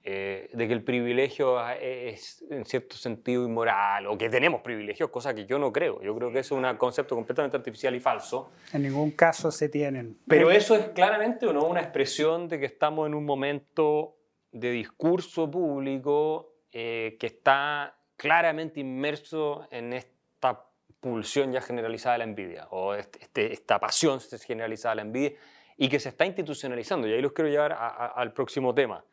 eh, de que el privilegio es en cierto sentido inmoral o que tenemos privilegios, cosa que yo no creo. Yo creo que eso es un concepto completamente artificial y falso. En ningún caso se tienen. Pero eso es claramente o no una expresión de que estamos en un momento de discurso público eh, que está claramente inmerso en esta pulsión ya generalizada de la envidia o este- este- esta pasión generalizada de la envidia y que se está institucionalizando. Y ahí los quiero llevar a- a- al próximo tema.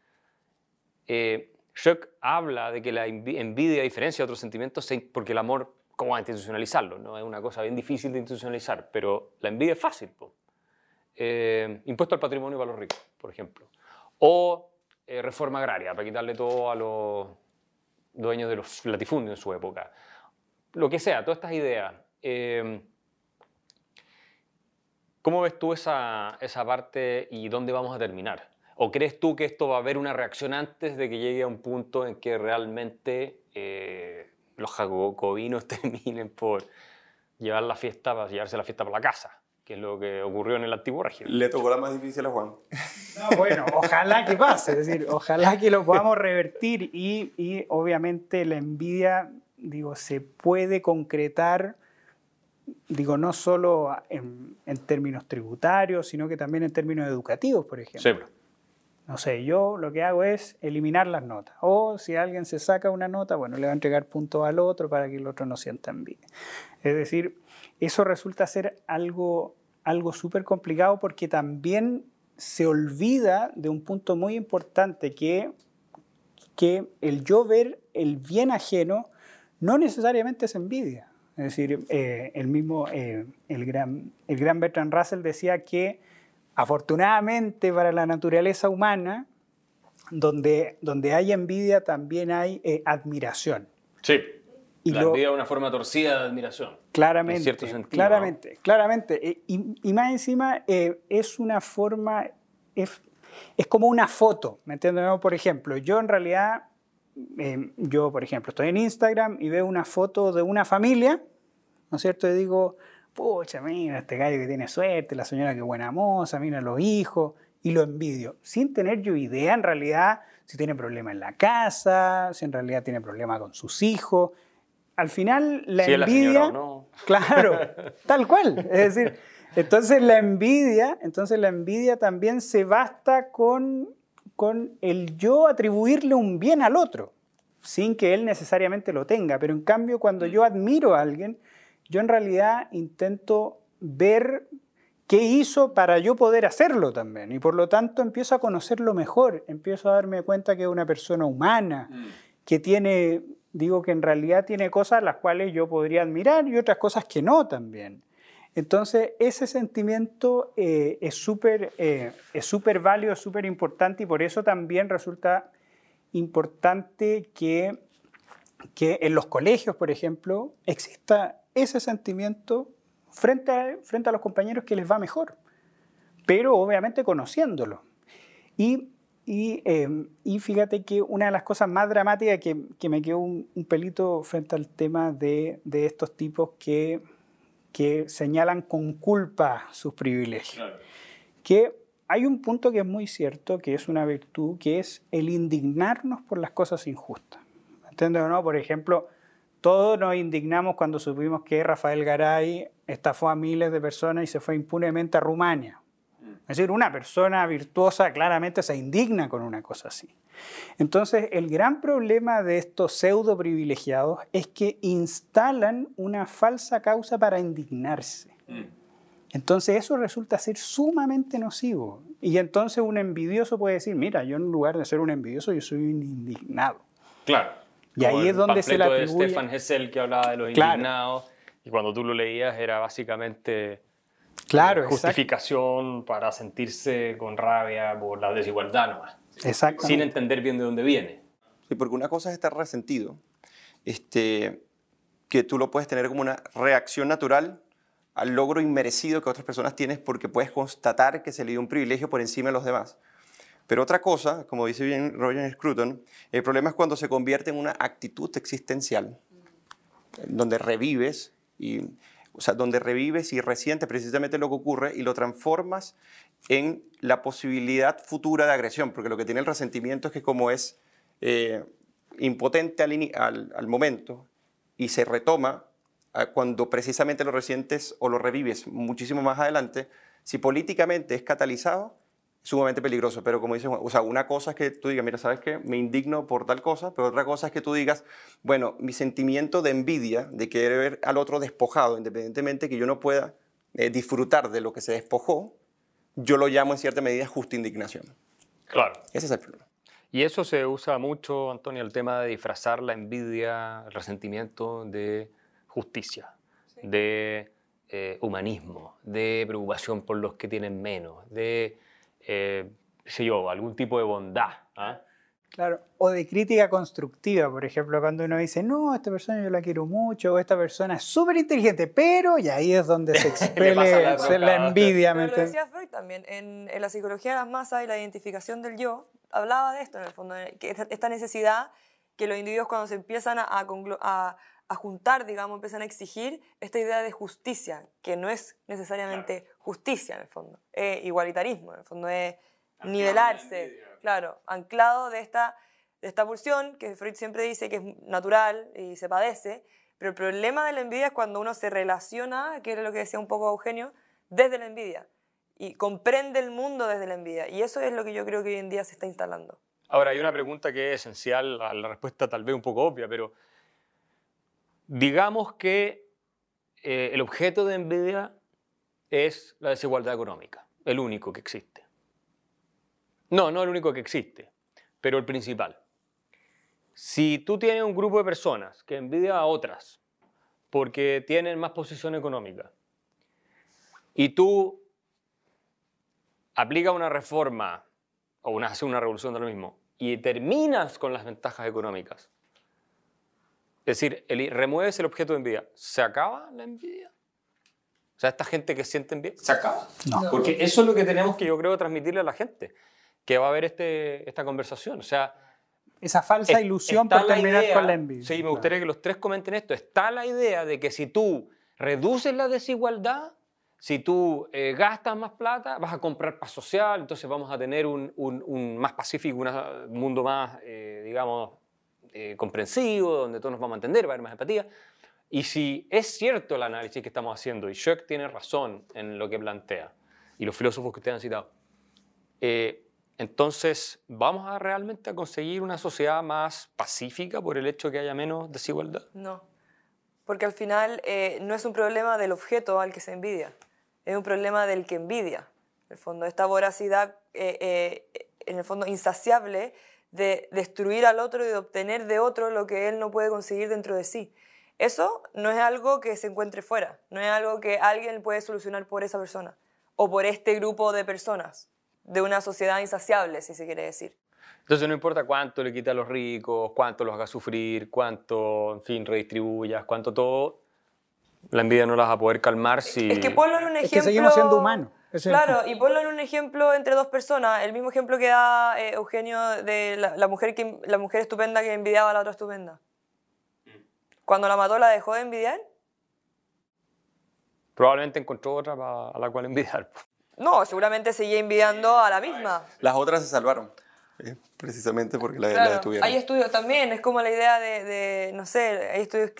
Eh, Schock habla de que la envi- envidia, a diferencia de otros sentimientos, se- porque el amor, ¿cómo va a institucionalizarlo? ¿no? Es una cosa bien difícil de institucionalizar, pero la envidia es fácil. Eh, impuesto al patrimonio para los ricos, por ejemplo. O eh, reforma agraria, para quitarle todo a los dueños de los latifundios en su época. Lo que sea, todas estas ideas. Eh, ¿Cómo ves tú esa, esa parte y dónde vamos a terminar? ¿O crees tú que esto va a haber una reacción antes de que llegue a un punto en que realmente eh, los jacobinos <laughs> terminen por llevar la fiesta, para llevarse la fiesta por la casa? Que es lo que ocurrió en el antiguo régimen. Le tocó la más difícil a Juan. <laughs> No, bueno, ojalá que pase, es decir, ojalá que lo podamos revertir y, y obviamente la envidia, digo, se puede concretar, digo, no solo en, en términos tributarios, sino que también en términos educativos, por ejemplo. No sé, yo lo que hago es eliminar las notas. O si alguien se saca una nota, bueno, le va a entregar puntos al otro para que el otro no sienta envidia. Es decir, eso resulta ser algo, algo súper complicado porque también se olvida de un punto muy importante que, que el yo ver el bien ajeno no necesariamente es envidia. Es decir, eh, el mismo, eh, el, gran, el gran Bertrand Russell decía que afortunadamente para la naturaleza humana, donde, donde hay envidia también hay eh, admiración. Sí. Y la lo- envidia es una forma torcida de admiración. Claramente, En cierto sentido, claramente, claramente. Eh, Y, y más encima eh, es una forma, es, es como una foto, ¿me entiendes? No, Por ejemplo, yo en realidad, eh, yo por ejemplo, estoy en Instagram y veo una foto de una familia, ¿no es cierto? Y digo, pucha, mira este gallo que tiene suerte, la señora que buena moza, mira los hijos, y lo envidio, sin tener yo idea en realidad si tiene problema en la casa, si en realidad tiene problema con sus hijos. Al final, la Si es la envidia... no. <laughs> Claro, tal cual. Es decir, entonces la envidia, entonces la envidia también se basta con, con el yo atribuirle un bien al otro, sin que él necesariamente lo tenga. Pero en cambio, cuando yo admiro a alguien, yo en realidad intento ver ¿Qué hizo para yo poder hacerlo también? Y por lo tanto empiezo a conocerlo mejor, empiezo a darme cuenta que es una persona humana, mm. que tiene, digo que en realidad tiene cosas las cuales yo podría admirar y otras cosas que no también. Entonces, ese sentimiento eh, es súper eh, es súper válido, súper importante y por eso también resulta importante que, que en los colegios, por ejemplo, exista ese sentimiento frente a, frente a los compañeros que les va mejor, pero obviamente conociéndolo. Y, y, em, y, fíjate que una de las cosas más dramáticas que, que me quedó un, pelito frente al tema de, de estos tipos que, que, señalan con culpa sus privilegios. Que hay un punto que es muy cierto, que es una virtud, que es el indignarnos por las cosas injustas. ¿Entiendes o no? Por ejemplo, todos nos indignamos cuando supimos que Rafael Garay estafó a miles de personas y se fue impunemente a Rumania. Es decir, una persona virtuosa claramente se indigna con una cosa así. Entonces, el gran problema de estos pseudo privilegiados es que instalan una falsa causa para indignarse. Mm. Entonces, eso resulta ser sumamente nocivo. Y entonces un envidioso puede decir, mira, yo en lugar de ser un envidioso, yo soy un indignado. Claro. Y ahí es donde se le atribuye... de Stefan Hessel que hablaba de los indignados y cuando tú lo leías era básicamente claro, justificación para sentirse con rabia por la desigualdad nomás. Exacto. Sin entender bien de dónde viene. Sí, porque una cosa es estar resentido, este, que tú lo puedes tener como una reacción natural al logro inmerecido que otras personas tienes porque puedes constatar que se le dio un privilegio por encima de los demás. Pero otra cosa, como dice bien Roger Scruton, el problema es cuando se convierte en una actitud existencial, donde revives, y, o sea, donde revives y resientes precisamente lo que ocurre y lo transformas en la posibilidad futura de agresión, porque lo que tiene el resentimiento es que como es eh, impotente al, al, momento y se retoma ah, cuando precisamente lo resientes o lo revives muchísimo más adelante, si políticamente es catalizado, sumamente peligroso, pero como dicen, o sea, una cosa es que tú digas, mira, ¿sabes qué? Me indigno por tal cosa, pero otra cosa es que tú digas, bueno, mi sentimiento de envidia, de querer ver al otro despojado, independientemente que yo no pueda eh, disfrutar de lo que se despojó, yo lo llamo en cierta medida justa indignación. Claro. Ese es el problema. Y eso se usa mucho, Antonio, el tema de disfrazar la envidia, el resentimiento de justicia, de eh, humanismo, de preocupación por los que tienen menos, de eh, sé yo, algún tipo de bondad. ¿ah? Claro, o de crítica constructiva, por ejemplo, cuando uno dice, no, esta persona yo la quiero mucho, o esta persona es súper inteligente, pero, y ahí es donde se <laughs> expele la, envidia. Pero lo decía Freud también, en, la psicología de las masas y la identificación del yo, hablaba de esto en el fondo, que esta necesidad que los individuos cuando se empiezan a, a, a juntar, digamos, empiezan a exigir esta idea de justicia, que no es necesariamente justicia en el fondo, es igualitarismo, en el fondo es nivelarse, claro, anclado de esta, de esta pulsión que Freud siempre dice que es natural y se padece, pero el problema de la envidia es cuando uno se relaciona, que era lo que decía un poco Eugenio, desde la envidia y comprende el mundo desde la envidia. Y eso es lo que yo creo que hoy en día se está instalando. Ahora, hay una pregunta que es esencial, la respuesta tal vez un poco obvia, pero Digamos que eh, el objeto de envidia es la desigualdad económica, el único que existe. No, no el único que existe, pero el principal. Si tú tienes un grupo de personas que envidia a otras porque tienen más posición económica y tú aplicas una reforma o una, haces una revolución de lo mismo y terminas con las ventajas económicas, es decir, el, remueves el objeto de envidia. ¿Se acaba la envidia? O sea, esta gente que siente envidia, ¿se acaba? No. Porque eso es lo que tenemos que, yo creo, transmitirle a la gente, que va a haber este, esta conversación. O sea, esa falsa ilusión por terminar con la envidia. Sí, me gustaría que los tres comenten esto. Está la idea de que si tú reduces la desigualdad, si tú eh, gastas más plata, vas a comprar paz social, entonces vamos a tener un, un, más pacífico, un mundo más, eh, digamos, eh, comprensivo, donde todos nos vamos a entender, va a haber más empatía. Y si es cierto el análisis que estamos haciendo, y Schock tiene razón en lo que plantea, y los filósofos que ustedes han citado, eh, entonces, ¿vamos a realmente a conseguir una sociedad más pacífica por el hecho de que haya menos desigualdad? No, porque al final eh, no es un problema del objeto al que se envidia, es un problema del que envidia. En el fondo, esta voracidad, eh, eh, en el fondo, insaciable de destruir al otro y de obtener de otro lo que él no puede conseguir dentro de sí. Eso no es algo que se encuentre fuera, no es algo que alguien puede solucionar por esa persona o por este grupo de personas, de una sociedad insaciable, si se quiere decir. Entonces no importa cuánto le quita a los ricos, cuánto los haga sufrir, cuánto, en fin, redistribuyas, cuánto todo, la envidia no las va a poder calmar si... Es que ponlo en un ejemplo... Es que seguimos siendo humanos. Claro, y ponlo en un ejemplo entre dos personas, el mismo ejemplo que da eh, Eugenio de la, mujer que, la mujer estupenda que envidiaba a la otra estupenda. Cuando la mató, ¿la dejó de envidiar? Probablemente encontró otra a la cual envidiar. No, seguramente seguía envidiando a la misma. Las otras se salvaron precisamente porque la, claro, detuvieron. Hay estudios también, es como la idea de, no sé, hay estudios,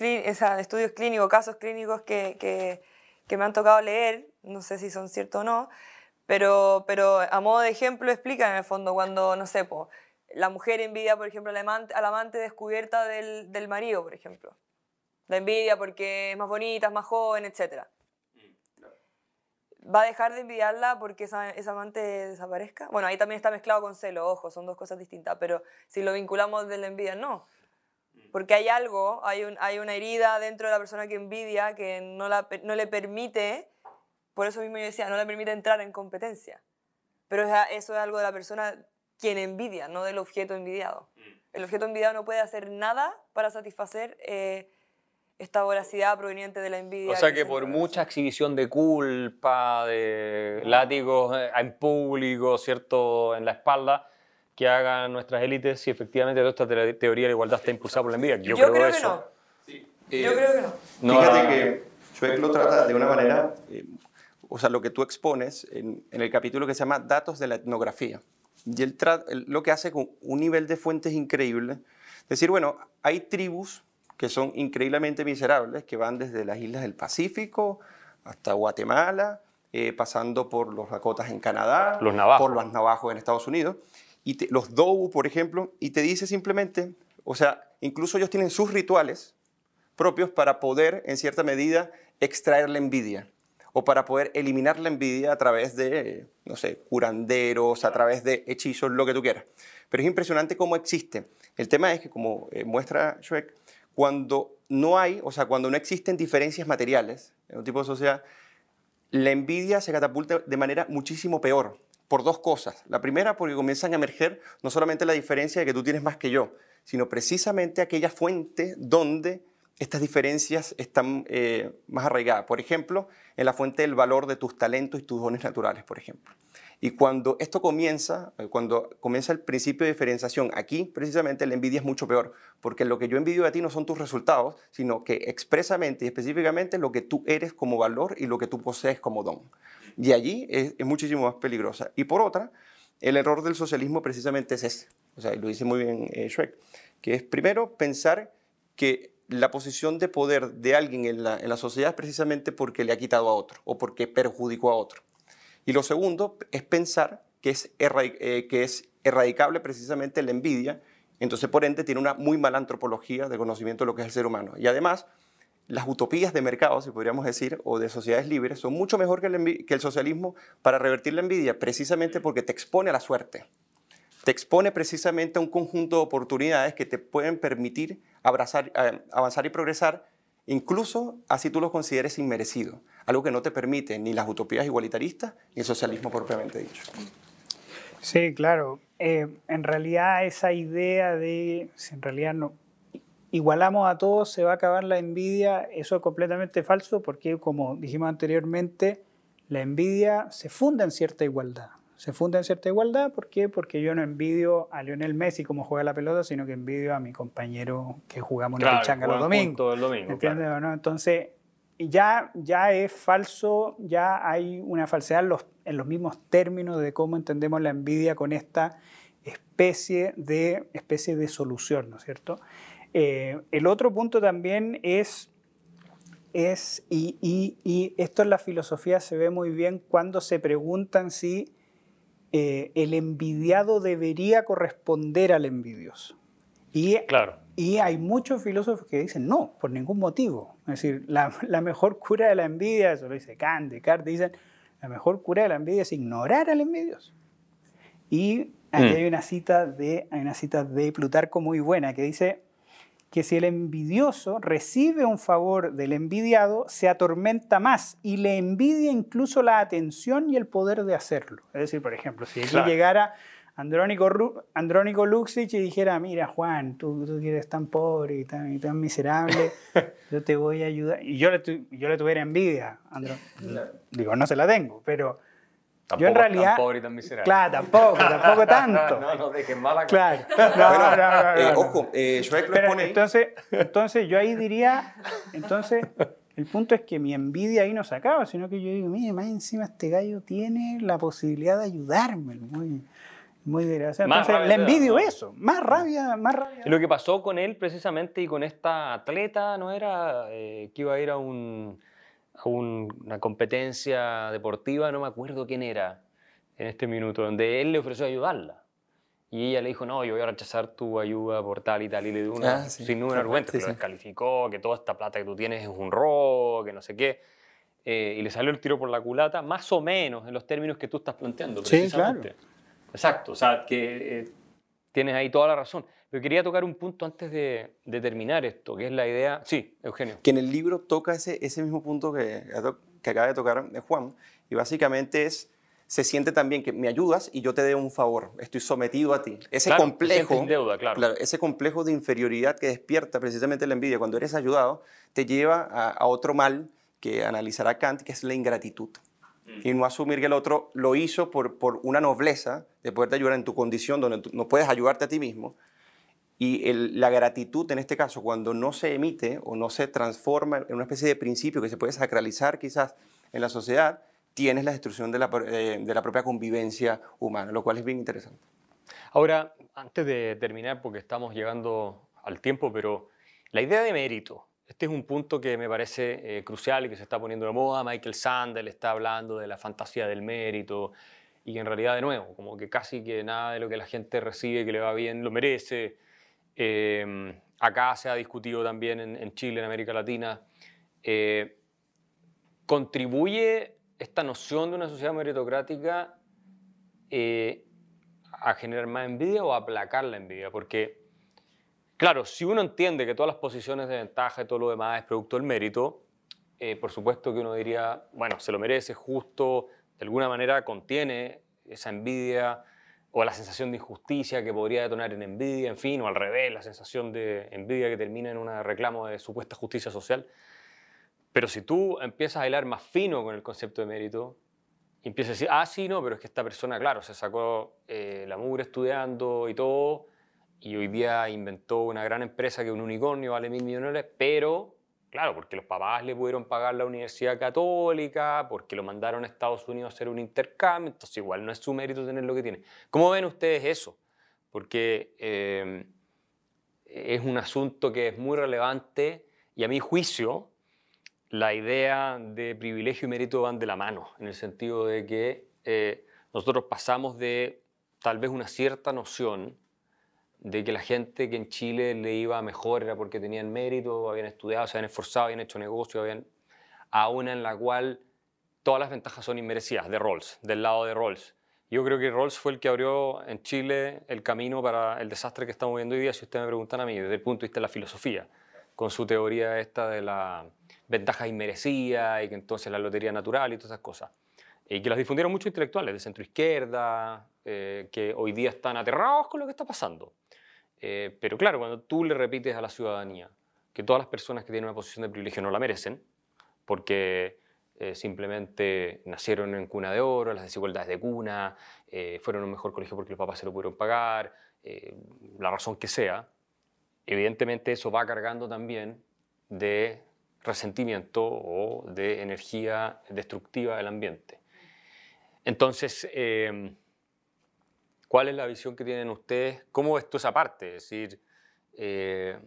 estudios clínicos, casos clínicos que, que, que, me han tocado leer, no sé si son ciertos o no, pero, pero a modo de ejemplo explican en el fondo cuando, no sé, po, la mujer envidia, por ejemplo, al amante, al amante descubierta del, del marido, por ejemplo. La envidia porque es más bonita, es más joven, etcétera va a dejar de envidiarla porque esa, esa, amante desaparezca. Bueno, ahí también está mezclado con celo, ojo, son dos cosas distintas, pero si lo vinculamos de la envidia, no. Porque hay algo, hay, un, hay una herida dentro de la persona que envidia que no, la, no le permite, por eso mismo yo decía, no le permite entrar en competencia. Pero eso es algo de la persona quien envidia, no del objeto envidiado. Mm. El objeto envidiado no puede hacer nada para satisfacer eh, esta voracidad proveniente de la envidia. O sea que, por mucha exhibición de culpa, de látigos eh, en público, ¿cierto? En la espalda, que hagan nuestras élites, si efectivamente toda esta teoría de la igualdad está impulsada por la envidia. Yo, creo, que no. Yo creo que no. Fíjate que Schweck lo trata de una manera, eh, o sea, lo que tú expones en, el capítulo que se llama Datos de la etnografía. Y él, lo que hace con un nivel de fuentes increíble, decir, bueno, hay tribus que son increíblemente miserables, que van desde las islas del Pacífico hasta Guatemala, eh, pasando por los Dakotas en Canadá, los por los navajos en Estados Unidos, y los Dobu, por ejemplo, y te dice simplemente, o sea, incluso ellos tienen sus rituales propios para poder, en cierta medida, extraer la envidia o para poder eliminar la envidia a través de, no sé, curanderos, a través de hechizos, lo que tú quieras. Pero es impresionante cómo existe. El tema es que, como eh, muestra Schweck, cuando no hay, o sea, cuando no existen diferencias materiales en un tipo de sociedad, la envidia se catapulta de manera muchísimo peor, por dos cosas. La primera, porque comienzan a emerger no solamente la diferencia de que tú tienes más que yo, sino precisamente aquella fuente donde estas diferencias están eh, más arraigadas. Por ejemplo, en la fuente del valor de tus talentos y tus dones naturales, por ejemplo. Y cuando esto comienza, eh, cuando comienza el principio de diferenciación, aquí precisamente la envidia es mucho peor, porque lo que yo envidio de ti no son tus resultados, sino que expresamente y específicamente lo que tú eres como valor y lo que tú posees como don. Y allí es, muchísimo más peligrosa. Y por otra, el error del socialismo precisamente es ese, o sea, lo dice muy bien eh, que es primero pensar que la posición de poder de alguien en la, sociedad es precisamente porque le ha quitado a otro o porque perjudicó a otro. Y lo segundo es pensar que es, eh, que es erradicable precisamente la envidia, entonces por ende tiene una muy mala antropología de conocimiento de lo que es el ser humano. Y además, las utopías de mercado, si podríamos decir, o de sociedades libres, son mucho mejor que el socialismo para revertir la envidia, precisamente porque te expone a la suerte. Te expone precisamente a un conjunto de oportunidades que te pueden permitir abrazar, eh, avanzar y progresar, incluso así tú lo consideres inmerecido algo que no te permite ni las utopías igualitaristas ni el socialismo propiamente dicho. Sí, claro. Eh, en realidad esa idea de, si en realidad no, igualamos a todos, se va a acabar la envidia, eso es completamente falso porque, como dijimos anteriormente, la envidia se funda en cierta igualdad. Se funda en cierta igualdad, ¿por qué? Porque yo no envidio a Lionel Messi como juega la pelota, sino que envidio a mi compañero que jugamos en la pichanga los domingos. domingo, ¿Entiendes? ¿no? Entonces, ya, ya es falso, ya hay una falsedad en los, en los, mismos términos de cómo entendemos la envidia con esta especie de, especie de solución, ¿no es cierto? Eh, el otro punto también es, es y, y, y, esto en la filosofía se ve muy bien cuando se preguntan si eh, el envidiado debería corresponder al envidioso. Y claro. Y hay muchos filósofos que dicen no, por ningún motivo. Es decir, la, mejor cura de la envidia, eso lo dice Kant, Descartes, dicen, La mejor cura de la envidia es ignorar al envidioso. Y aquí Mm. hay, una cita de, hay una cita de Plutarco muy buena que dice que si el envidioso recibe un favor del envidiado, se atormenta más y le envidia incluso la atención y el poder de hacerlo. Es decir, por ejemplo, si aquí Claro. llegara Andrónico, Ru- Andrónico Luxich y dijera, mira Juan, tú, tú eres tan pobre y tan, y tan miserable, <laughs> yo te voy a ayudar. Y yo le, tu- yo le tuviera envidia, Andro- digo, no se la tengo, pero yo en realidad... Tan pobre y tan miserable. Claro, tampoco, tampoco tanto. <laughs> no, no dejes mala Claro. <laughs> No, Bueno, no, no, no, eh, no. ojo, eh, Schweik lo Pero expone entonces, entonces yo ahí diría, entonces el punto es que mi envidia ahí no se acaba, sino que yo digo, mire, más encima este gallo tiene la posibilidad de ayudarme, muy, muy Entonces le da, envidio ¿no? eso, más rabia, más rabia. Y lo que pasó con él precisamente y con esta atleta no era eh, que iba a ir a, un- a un- una competencia deportiva, no me acuerdo quién era en este minuto, donde él le ofreció ayudarla. Y ella le dijo, no, yo voy a rechazar tu ayuda por tal y tal, y le dio una, Ah, sí. sin ningún argumento, Sí, que lo sí. descalificó, que toda esta plata que tú tienes es un robo, que no sé qué. Eh, y le salió el tiro por la culata, más o menos en los términos que tú estás planteando. Sí, Precisamente. Exacto, o sea, que eh, tienes ahí toda la razón. Pero quería tocar un punto antes de, de terminar esto, que es la idea... Sí, Eugenio. que en el libro toca ese, ese mismo punto que, que acaba de tocar eh, Juan, y básicamente es, se siente también que me ayudas y yo te dé un favor, estoy sometido a ti. Ese Claro, complejo, deuda, claro. ese complejo de inferioridad que despierta precisamente la envidia cuando eres ayudado, te lleva a, a otro mal que analizará Kant, que es la ingratitud. Mm. Y no asumir que el otro lo hizo por, por una nobleza de poderte ayudar en tu condición donde tú no puedes ayudarte a ti mismo, y el- la gratitud, en este caso, cuando no se emite o no se transforma en una especie de principio que se puede sacralizar quizás en la sociedad, tienes la destrucción de la, eh, de la propia convivencia humana, lo cual es bien interesante. Ahora, antes de terminar, porque estamos llegando al tiempo, pero la idea de mérito, este es un punto que me parece eh, crucial y que se está poniendo de moda. Michael Sandel está hablando de la fantasía del mérito y en realidad, de nuevo, como que casi que nada de lo que la gente recibe que le va bien lo merece. Eh, acá se ha discutido también en, en Chile, en América Latina. Eh, ¿Contribuye esta noción de una sociedad meritocrática eh, a generar más envidia o a aplacar la envidia? Porque, claro, si uno entiende que todas las posiciones de ventaja y todo lo demás es producto del mérito, eh, por supuesto que uno diría, bueno, se lo merece, justo, de alguna manera contiene esa envidia o la sensación de injusticia que podría detonar en envidia, en fin, o al revés, la sensación de envidia que termina en un reclamo de supuesta justicia social. Pero si tú empiezas a hilar más fino con el concepto de mérito, empiezas a decir, ah, sí, no, pero es que esta persona, claro, se sacó eh, la mugre estudiando y todo, y hoy día inventó una gran empresa que un unicornio, vale mil millones, pero, claro, porque los papás le pudieron pagar la universidad católica, porque lo mandaron a Estados Unidos a hacer un intercambio, entonces igual no es su mérito tener lo que tiene. ¿Cómo ven ustedes eso? Porque eh, es un asunto que es muy relevante y a mi juicio la idea de privilegio y mérito van de la mano, en el sentido de que eh, nosotros pasamos de tal vez una cierta noción de que la gente que en Chile le iba mejor era porque tenían mérito, habían estudiado, se habían esforzado, habían hecho negocio, habían, a una en la cual todas las ventajas son inmerecidas, de Rolls, del lado de Rolls. Yo creo que Rolls fue el que abrió en Chile el camino para el desastre que estamos viendo hoy día, si ustedes me preguntan a mí, desde el punto de vista de la filosofía, con su teoría esta de la ventaja inmerecida y que entonces la lotería natural y todas esas cosas. Y que las difundieron muchos intelectuales de centro izquierda, eh, que hoy día están aterrados con lo que está pasando. Eh, pero claro, cuando tú le repites a la ciudadanía que todas las personas que tienen una posición de privilegio no la merecen, porque eh, simplemente nacieron en cuna de oro, las desigualdades de cuna, eh, fueron a un mejor colegio porque los papás se lo pudieron pagar, eh, la razón que sea, evidentemente eso va cargando también de resentimiento o de energía destructiva del ambiente. Entonces, eh, ¿cuál es la visión que tienen ustedes? ¿Cómo ves tú esa parte? Es decir, eh,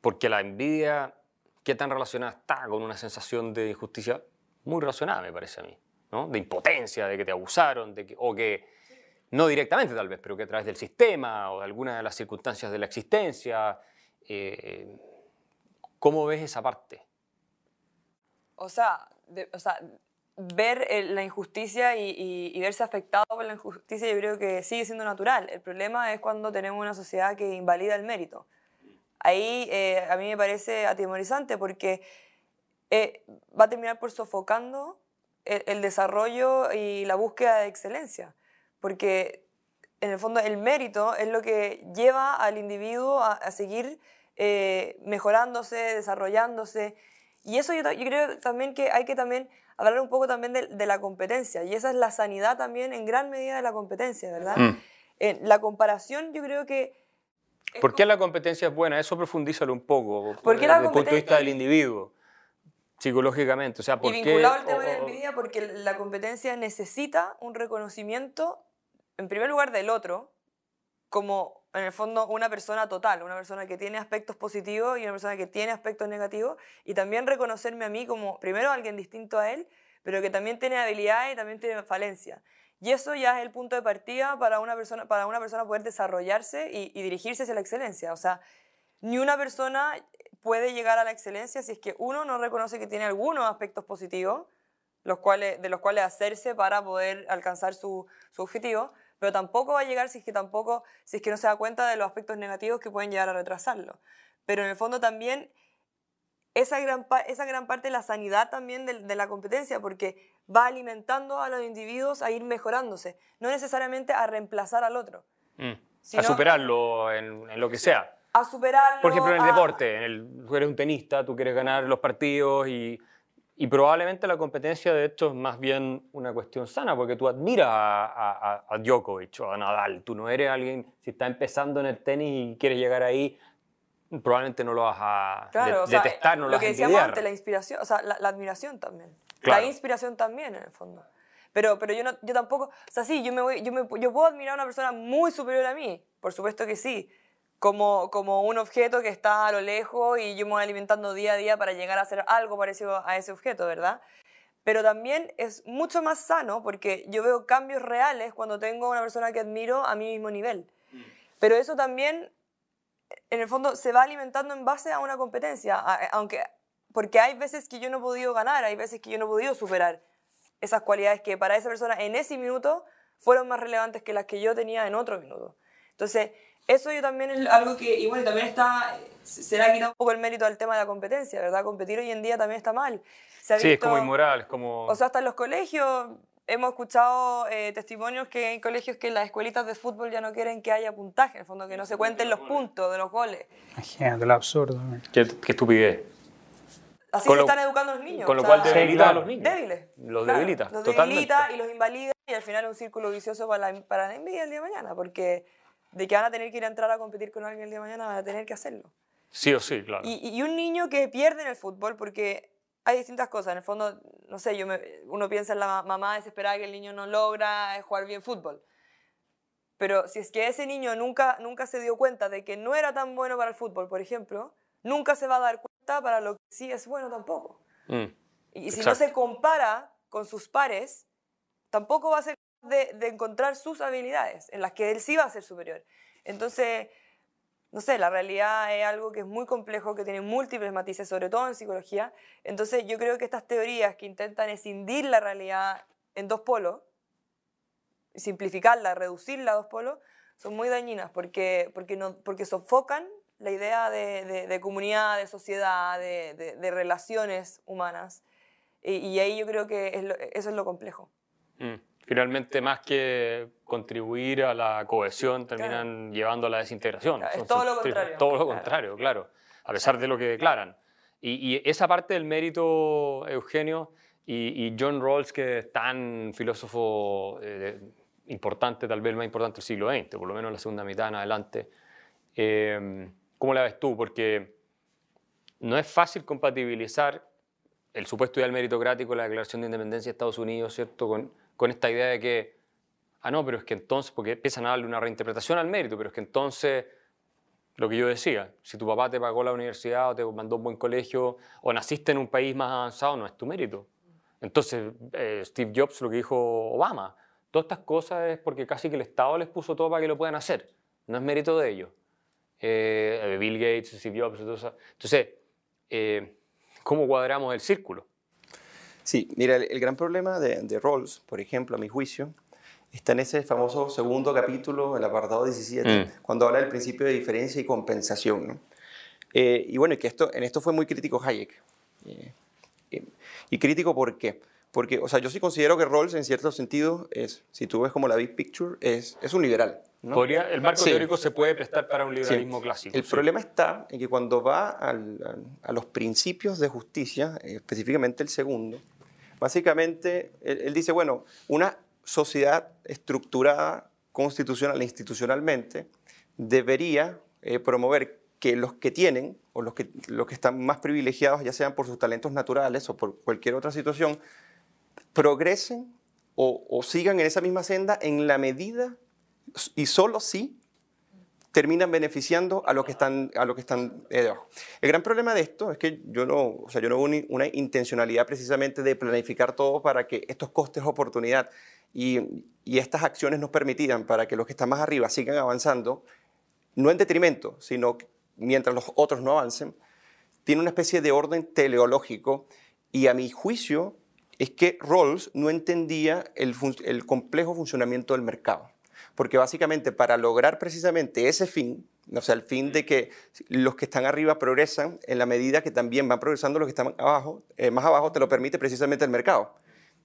porque la envidia, ¿qué tan relacionada está con una sensación de injusticia? Muy relacionada, me parece a mí, ¿no? De impotencia, de que te abusaron, de que, o que, no directamente tal vez, pero que a través del sistema o de alguna de las circunstancias de la existencia, eh, ¿cómo ves esa parte? O sea, o sea, ver la injusticia y, verse afectado por la injusticia yo creo que sigue siendo natural. El problema es cuando tenemos una sociedad que invalida el mérito. Ahí eh, a mí me parece atemorizante porque eh, va a terminar por sofocando el, desarrollo y la búsqueda de excelencia. Porque en el fondo el mérito es lo que lleva al individuo a, seguir eh, mejorándose, desarrollándose. Y eso yo, yo creo también que hay que también hablar un poco también de, la competencia, y esa es la sanidad también en gran medida de la competencia, ¿verdad? Mm. la comparación yo creo que... ¿Por qué la competencia es buena? Eso profundízalo un poco, desde el punto de vista del individuo, psicológicamente. O sea, ¿por y vinculado al tema de la envidia, porque la competencia necesita un reconocimiento, en primer lugar, del otro, como en el fondo una persona total, una persona que tiene aspectos positivos y una persona que tiene aspectos negativos, y también reconocerme a mí como primero alguien distinto a él, pero que también tiene habilidades y también tiene falencias. Y eso ya es el punto de partida para una persona, para una persona poder desarrollarse y, dirigirse hacia la excelencia. O sea, ni una persona puede llegar a la excelencia si es que uno no reconoce que tiene algunos aspectos positivos, los cuales, de los cuales hacerse para poder alcanzar su, su objetivo, pero tampoco va a llegar si es que tampoco, si es que no se da cuenta de los aspectos negativos que pueden llegar a retrasarlo. Pero en el fondo también esa gran, esa gran parte de la sanidad también de, la competencia, porque va alimentando a los individuos a ir mejorándose, no necesariamente a reemplazar al otro. Mm. a superarlo en, lo que sea. A superarlo. Por ejemplo, en el deporte, en el, tú eres un tenista, tú quieres ganar los partidos y y probablemente la competencia, de hecho, es más bien una cuestión sana, porque tú admiras a, a, Djokovic o a Nadal. Tú no eres alguien, si está empezando en el tenis y quieres llegar ahí, probablemente no lo vas a detestar, no lo, lo vas que decíamos antes, la inspiración, o sea, la, admiración también. La inspiración también, en el fondo. Pero, pero yo, no, yo tampoco, o sea, sí, yo, me voy, yo, me, yo puedo admirar a una persona muy superior a mí, por supuesto que sí, como, como un objeto que está a lo lejos y yo me voy alimentando día a día para llegar a hacer algo parecido a ese objeto, ¿verdad? Pero también es mucho más sano porque yo veo cambios reales cuando tengo a una persona que admiro a mi mismo nivel. Mm. Pero eso también, en el fondo, se va alimentando en base a una competencia, aunque, porque hay veces que yo no he podido ganar, hay veces que yo no he podido superar esas cualidades que para esa persona en ese minuto fueron más relevantes que las que yo tenía en otro minuto. Entonces, eso yo también es algo que, y bueno, también está, se le ha quitado un poco el mérito al tema de la competencia, ¿verdad? Competir hoy en día también está mal. sí, es como inmoral, es como... O sea, hasta en los colegios hemos escuchado eh, testimonios que hay colegios que las escuelitas de fútbol ya no quieren que haya puntaje, en el fondo, que no se cuenten los puntos de los goles. Imagínate, lo absurdo. Qué, qué estupidez. Así se están educando los niños. Con lo cual debilita a los niños. Débiles. Los debilita. Los debilita y los invalida y al final es un círculo vicioso para la, para la envidia el día de mañana, porque de que van a tener que ir a entrar a competir con alguien el día de mañana, van a tener que hacerlo. Sí o sí, claro. Y, y un niño que pierde en el fútbol, porque hay distintas cosas. En el fondo, no sé, yo uno piensa en la mamá desesperada que el niño no logra jugar bien fútbol. Pero si es que ese niño nunca, nunca se dio cuenta de que no era tan bueno para el fútbol, por ejemplo, nunca se va a dar cuenta para lo que sí es bueno tampoco. Mm, y si no se compara con sus pares, tampoco va a ser de, encontrar sus habilidades, en las que él sí va a ser superior. Entonces, no sé, la realidad es algo que es muy complejo, que tiene múltiples matices, sobre todo en psicología. Entonces, yo creo que estas teorías que intentan escindir la realidad en dos polos, simplificarla, reducirla a dos polos, son muy dañinas porque, porque, no, porque sofocan la idea de, comunidad, de sociedad, de, relaciones humanas. Y, ahí yo creo que eso es lo complejo. Mm finalmente más que contribuir a la cohesión terminan llevando a la desintegración. es todo lo contrario. Todo lo contrario, claro, a pesar de lo que declaran. Y, esa parte del mérito, Eugenio, y, John Rawls, que es tan filósofo eh, importante, tal vez el más importante del siglo XX, por lo menos la segunda mitad en adelante, eh, ¿cómo la ves tú? Porque no es fácil compatibilizar el supuesto ideal meritocrático, la Declaración de Independencia de Estados Unidos, ¿cierto?, con con esta idea de que, ah, no, pero es que entonces, porque empiezan a darle una reinterpretación al mérito, pero es que entonces, lo que yo decía, si tu papá te pagó la universidad o te mandó un buen colegio o naciste en un país más avanzado, no es tu mérito. Entonces, eh, Steve Jobs, lo que dijo Obama, todas estas cosas es porque casi que el Estado les puso todo para que lo puedan hacer, no es mérito de ellos. Eh, Bill Gates, Steve Jobs, entonces, eh, ¿cómo cuadramos el círculo? Sí, mira, el, gran problema de, de Rawls, por ejemplo, a mi juicio, está en ese famoso segundo capítulo, el apartado 17, mm. cuando habla del principio de diferencia y compensación. Eh, y bueno, que esto, en esto fue muy crítico Hayek. Eh, eh, ¿Y crítico por qué? Porque, o sea, yo sí considero que Rawls, en cierto sentido, es, si tú ves como la big picture, es, es un liberal. Podría, el marco teórico se puede prestar para un liberalismo clásico. El problema está en que cuando va a los principios de justicia, específicamente el segundo, básicamente él, dice, bueno, una sociedad estructurada constitucional e institucionalmente debería eh, promover que los que tienen o los que, están más privilegiados, ya sean por sus talentos naturales o por cualquier otra situación, progresen o, o sigan en esa misma senda en la medida y solo si terminan beneficiando a los que están, a los que están eh, debajo. El gran problema de esto es que yo no, o sea, yo no hubo una intencionalidad precisamente de planificar todo para que estos costes de oportunidad y, y estas acciones nos permitieran para que los que están más arriba sigan avanzando, no en detrimento, sino mientras los otros no avancen, tiene una especie de orden teleológico y a mi juicio es que Rawls no entendía el, el complejo funcionamiento del mercado porque básicamente para lograr precisamente ese fin, o sea, el fin de que los que están arriba progresan en la medida que también van progresando los que están abajo, eh, más abajo te lo permite precisamente el mercado.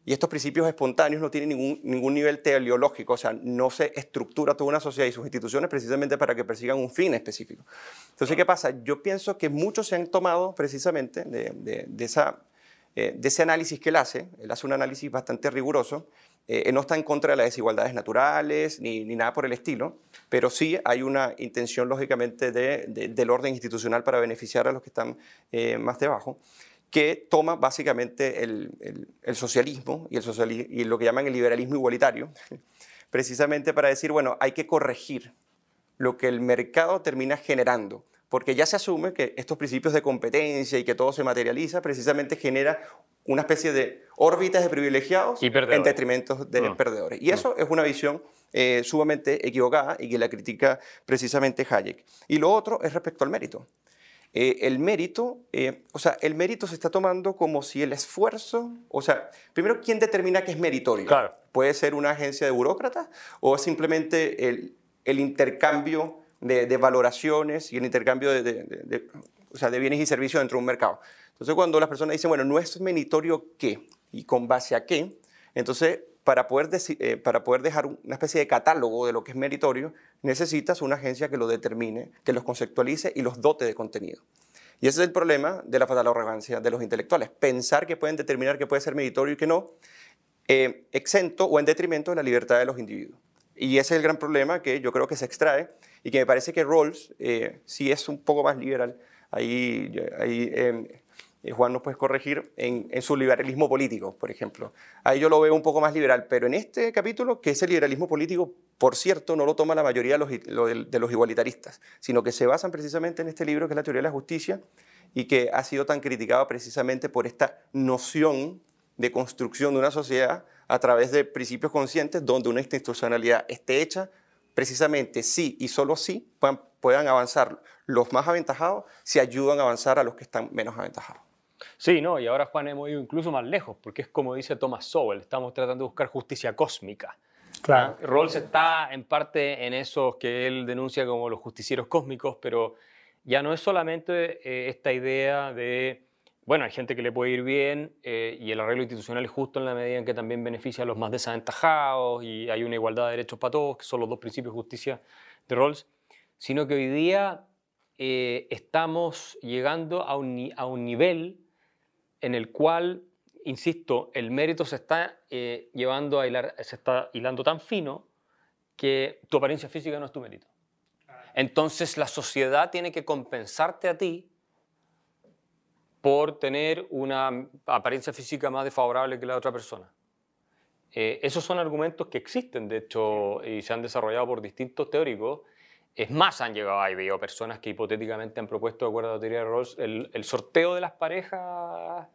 Y estos principios espontáneos no tienen ningún, ningún nivel teleológico, o sea, no se estructura toda una sociedad y sus instituciones precisamente para que persigan un fin específico. Entonces, ¿qué pasa? Yo pienso que muchos se han tomado precisamente de, de, esa, eh, de ese análisis que él hace, él hace un análisis bastante riguroso, eh, no está en contra de las desigualdades naturales ni, ni, nada por el estilo, pero sí hay una intención, lógicamente, de, del orden institucional para beneficiar a los que están eh, más debajo, que toma básicamente el, el, socialismo y, el y lo que llaman el liberalismo igualitario, precisamente para decir, bueno, hay que corregir lo que el mercado termina generando porque ya se asume que estos principios de competencia y que todo se materializa precisamente genera una especie de órbitas de privilegiados en detrimento de ah. perdedores. Y eso es una visión eh, sumamente equivocada y que la critica precisamente Hayek. Y lo otro es respecto al mérito. Eh, el mérito, eh, o sea, el mérito se está tomando como si el esfuerzo, o sea, primero, ¿quién determina qué es meritorio? Claro. Puede ser una agencia de burócratas o simplemente el, el intercambio de, valoraciones y el intercambio de, o sea, de bienes y servicios dentro de un mercado. Entonces, cuando las personas dicen, bueno, no es meritorio qué y con base a qué, entonces, para poder, eh, para poder dejar una especie de catálogo de lo que es meritorio, necesitas una agencia que lo determine, que los conceptualice y los dote de contenido. Y ese es el problema de la fatal arrogancia de los intelectuales, pensar que pueden determinar qué puede ser meritorio y qué no, eh, exento o en detrimento de la libertad de los individuos. Y ese es el gran problema que yo creo que se extrae y que me parece que Rawls eh, sí es un poco más liberal. Ahí, em, eh, Juan nos puede corregir en, su liberalismo político, por ejemplo. Ahí yo lo veo un poco más liberal, pero en este capítulo, que ese liberalismo político, por cierto, no lo toma la mayoría de los, de los igualitaristas, sino que se basan precisamente en este libro que es la teoría de la justicia y que ha sido tan criticado precisamente por esta noción de construcción de una sociedad a través de principios conscientes donde una institucionalidad esté hecha precisamente sí y solo sí puedan, avanzar los más aventajados si ayudan a avanzar a los que están menos aventajados. Sí, no, y ahora Juan hemos ido incluso más lejos, porque es como dice Thomas Sowell, estamos tratando de buscar justicia cósmica. Claro. ¿Ah? Rawls está en parte en esos que él denuncia como los justicieros cósmicos, pero ya no es solamente eh, esta idea de bueno, hay gente que le puede ir bien eh, y el arreglo institucional es justo en la medida en que también beneficia a los más desaventajados y hay una igualdad de derechos para todos, que son los dos principios de justicia de Rawls, sino que hoy día eh, estamos llegando a un, a un, nivel en el cual, insisto, el mérito se está eh, llevando a hilar, se está hilando tan fino que tu apariencia física no es tu mérito. Entonces la sociedad tiene que compensarte a ti por tener una apariencia física más desfavorable que la otra persona. Eh, esos son argumentos que existen, de hecho, y se han desarrollado por distintos teóricos. Es más, han llegado, hay veo personas que hipotéticamente han propuesto, de acuerdo a la teoría de Rawls, el, el sorteo de las parejas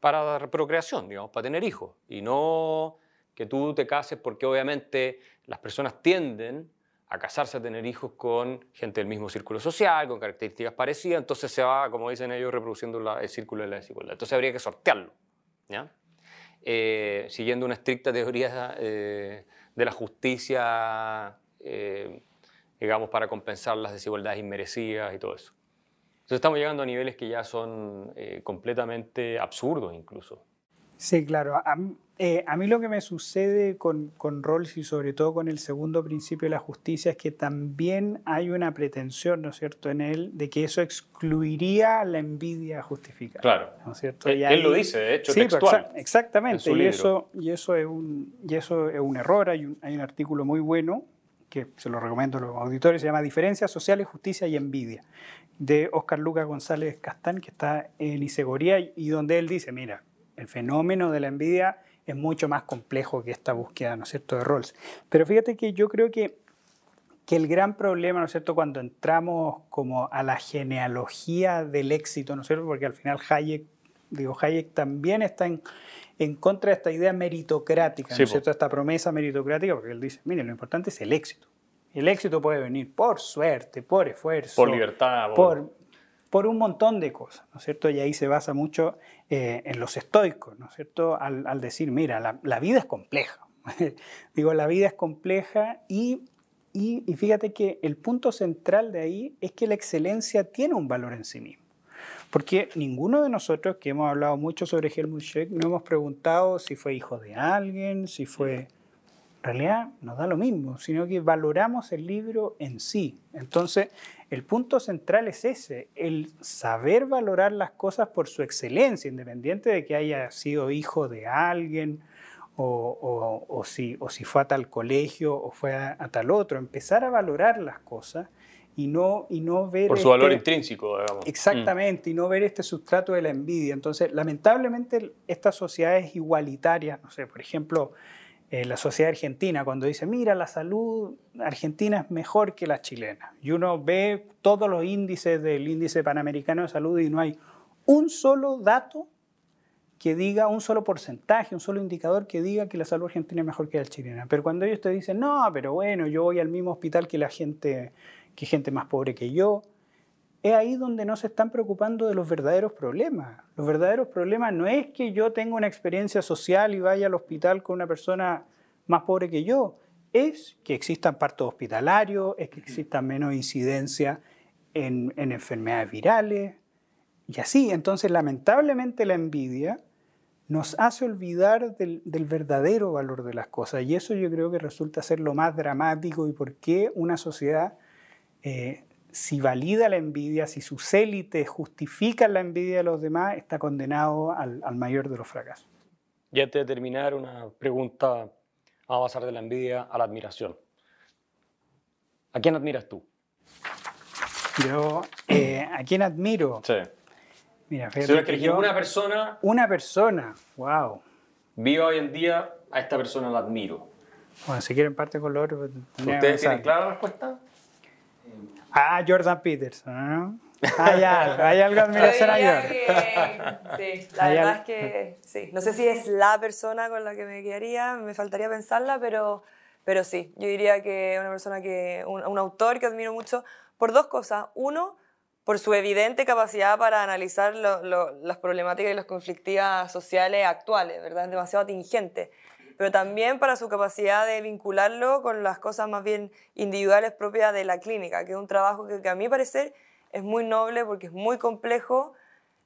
para la procreación, digamos, para tener hijos. Y no que tú te cases porque obviamente las personas tienden a casarse, a tener hijos con gente del mismo círculo social, con características parecidas, entonces se va, como dicen ellos, reproduciendo el círculo de la desigualdad. Entonces habría que sortearlo. ¿ya? eh, siguiendo una estricta teoría eh, de la justicia, eh, digamos, para compensar las desigualdades inmerecidas y todo eso. Entonces estamos llegando a niveles que ya son completamente absurdos incluso. Sí, claro. Eh, a, mí lo que me sucede con, con Rawls y sobre todo con el segundo principio de la justicia es que también hay una pretensión, ¿no es cierto?, en él de que eso excluiría la envidia justificada. Claro. ¿no es cierto? él, lo dice, de hecho, sí, textual. exactamente. Y eso, y, eso es un, y eso es un error. Hay un, hay un artículo muy bueno que se lo recomiendo a los auditores, se llama Diferencias Sociales, Justicia y Envidia, de Oscar Lucas González Castán, que está en Isegoría, y donde él dice, mira, el fenómeno de la envidia es mucho más complejo que esta búsqueda, ¿no es cierto?, de roles. Pero fíjate que yo creo que, que el gran problema, ¿no es cierto?, cuando entramos como a la genealogía del éxito, ¿no es cierto?, porque al final Hayek, digo, Hayek también está en, en contra de esta idea meritocrática, ¿no es cierto?, esta promesa meritocrática, porque él dice, mire, lo importante es el éxito. El éxito puede venir por suerte, por esfuerzo. Por libertad. Por, por un montón de cosas, ¿no es cierto? Y ahí se basa mucho eh, en los estoicos, ¿no es cierto? Al, decir, mira, la, vida es compleja. <laughs> Digo, la vida es compleja y, y, fíjate que el punto central de ahí es que la excelencia tiene un valor en sí mismo. Porque ninguno de nosotros que hemos hablado mucho sobre Helmut Schmidt no hemos preguntado si fue hijo de alguien, si fue... En realidad nos da lo mismo, sino que valoramos el libro en sí. Entonces, el punto central es ese, el saber valorar las cosas por su excelencia, independiente de que haya sido hijo de alguien o, si, o si, fue a tal colegio o fue a, tal otro, empezar a valorar las cosas y no, y no ver... Por su valor este intrínseco, digamos. Exactamente, y no ver este sustrato de la envidia. Entonces, lamentablemente, estas sociedades igualitarias, no sé, por ejemplo, eh, la sociedad argentina cuando dice, mira, la salud argentina es mejor que la chilena. Y uno ve todos los índices del índice panamericano de salud y no hay un solo dato que diga, un solo porcentaje, un solo indicador que diga que la salud argentina es mejor que la chilena. Pero cuando ellos te dicen, no, pero bueno, yo voy al mismo hospital que la gente, que gente más pobre que yo, es ahí donde no se están preocupando de los verdaderos problemas. Los verdaderos problemas no es que yo tenga una experiencia social y vaya al hospital con una persona más pobre que yo, es que existan partos hospitalarios, es que existan menos incidencia en, enfermedades virales y así. Entonces, lamentablemente la envidia nos hace olvidar del, verdadero valor de las cosas y eso yo creo que resulta ser lo más dramático y por qué una sociedad eh, si valida la envidia, si sus élites justifican la envidia de los demás, está condenado al, mayor de los fracasos. Y antes de terminar, una pregunta, a pasar de la envidia a la admiración. ¿A quién admiras tú? Yo, eh, ¿a quién admiro? Sí. Mira, fíjate si una persona... Una persona, wow. Vivo hoy en día, a esta persona la admiro. Bueno, si quieren parte color... ¿Ustedes tienen clara la respuesta? Ah, Jordan Peterson, ¿no? Hay algo, hay algo <laughs> admiración a Jordan. sí, la verdad es que sí. No sé si es la persona con la que me quedaría, me faltaría pensarla, pero, pero sí. Yo diría que una persona que, un, autor que admiro mucho por dos cosas. Uno, por su evidente capacidad para analizar las problemáticas y las conflictivas sociales actuales, ¿verdad? Es demasiado atingente pero también para su capacidad de vincularlo con las cosas más bien individuales propias de la clínica, que es un trabajo que, a mi parecer es muy noble porque es muy complejo,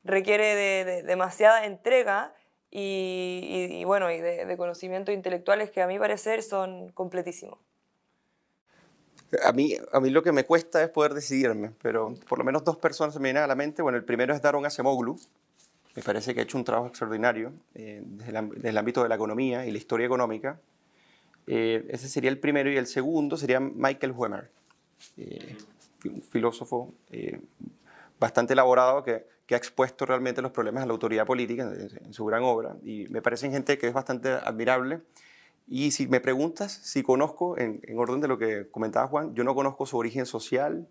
requiere de, demasiada entrega y, bueno, y de, conocimientos intelectuales que a mi parecer son completísimos. A mí, a mí lo que me cuesta es poder decidirme, pero por lo menos dos personas me vienen a la mente. Bueno, el primero es Daron Acemoglu, me parece que ha hecho un trabajo extraordinario eh, desde, el, ámbito de la economía y la historia económica. Eh, ese sería el primero y el segundo sería Michael Huemer, eh, un filósofo bastante elaborado que, que, ha expuesto realmente los problemas de la autoridad política en, su gran obra y me parece gente que es bastante admirable. Y si me preguntas si conozco, en orden de lo que comentaba Juan, yo no conozco su origen social,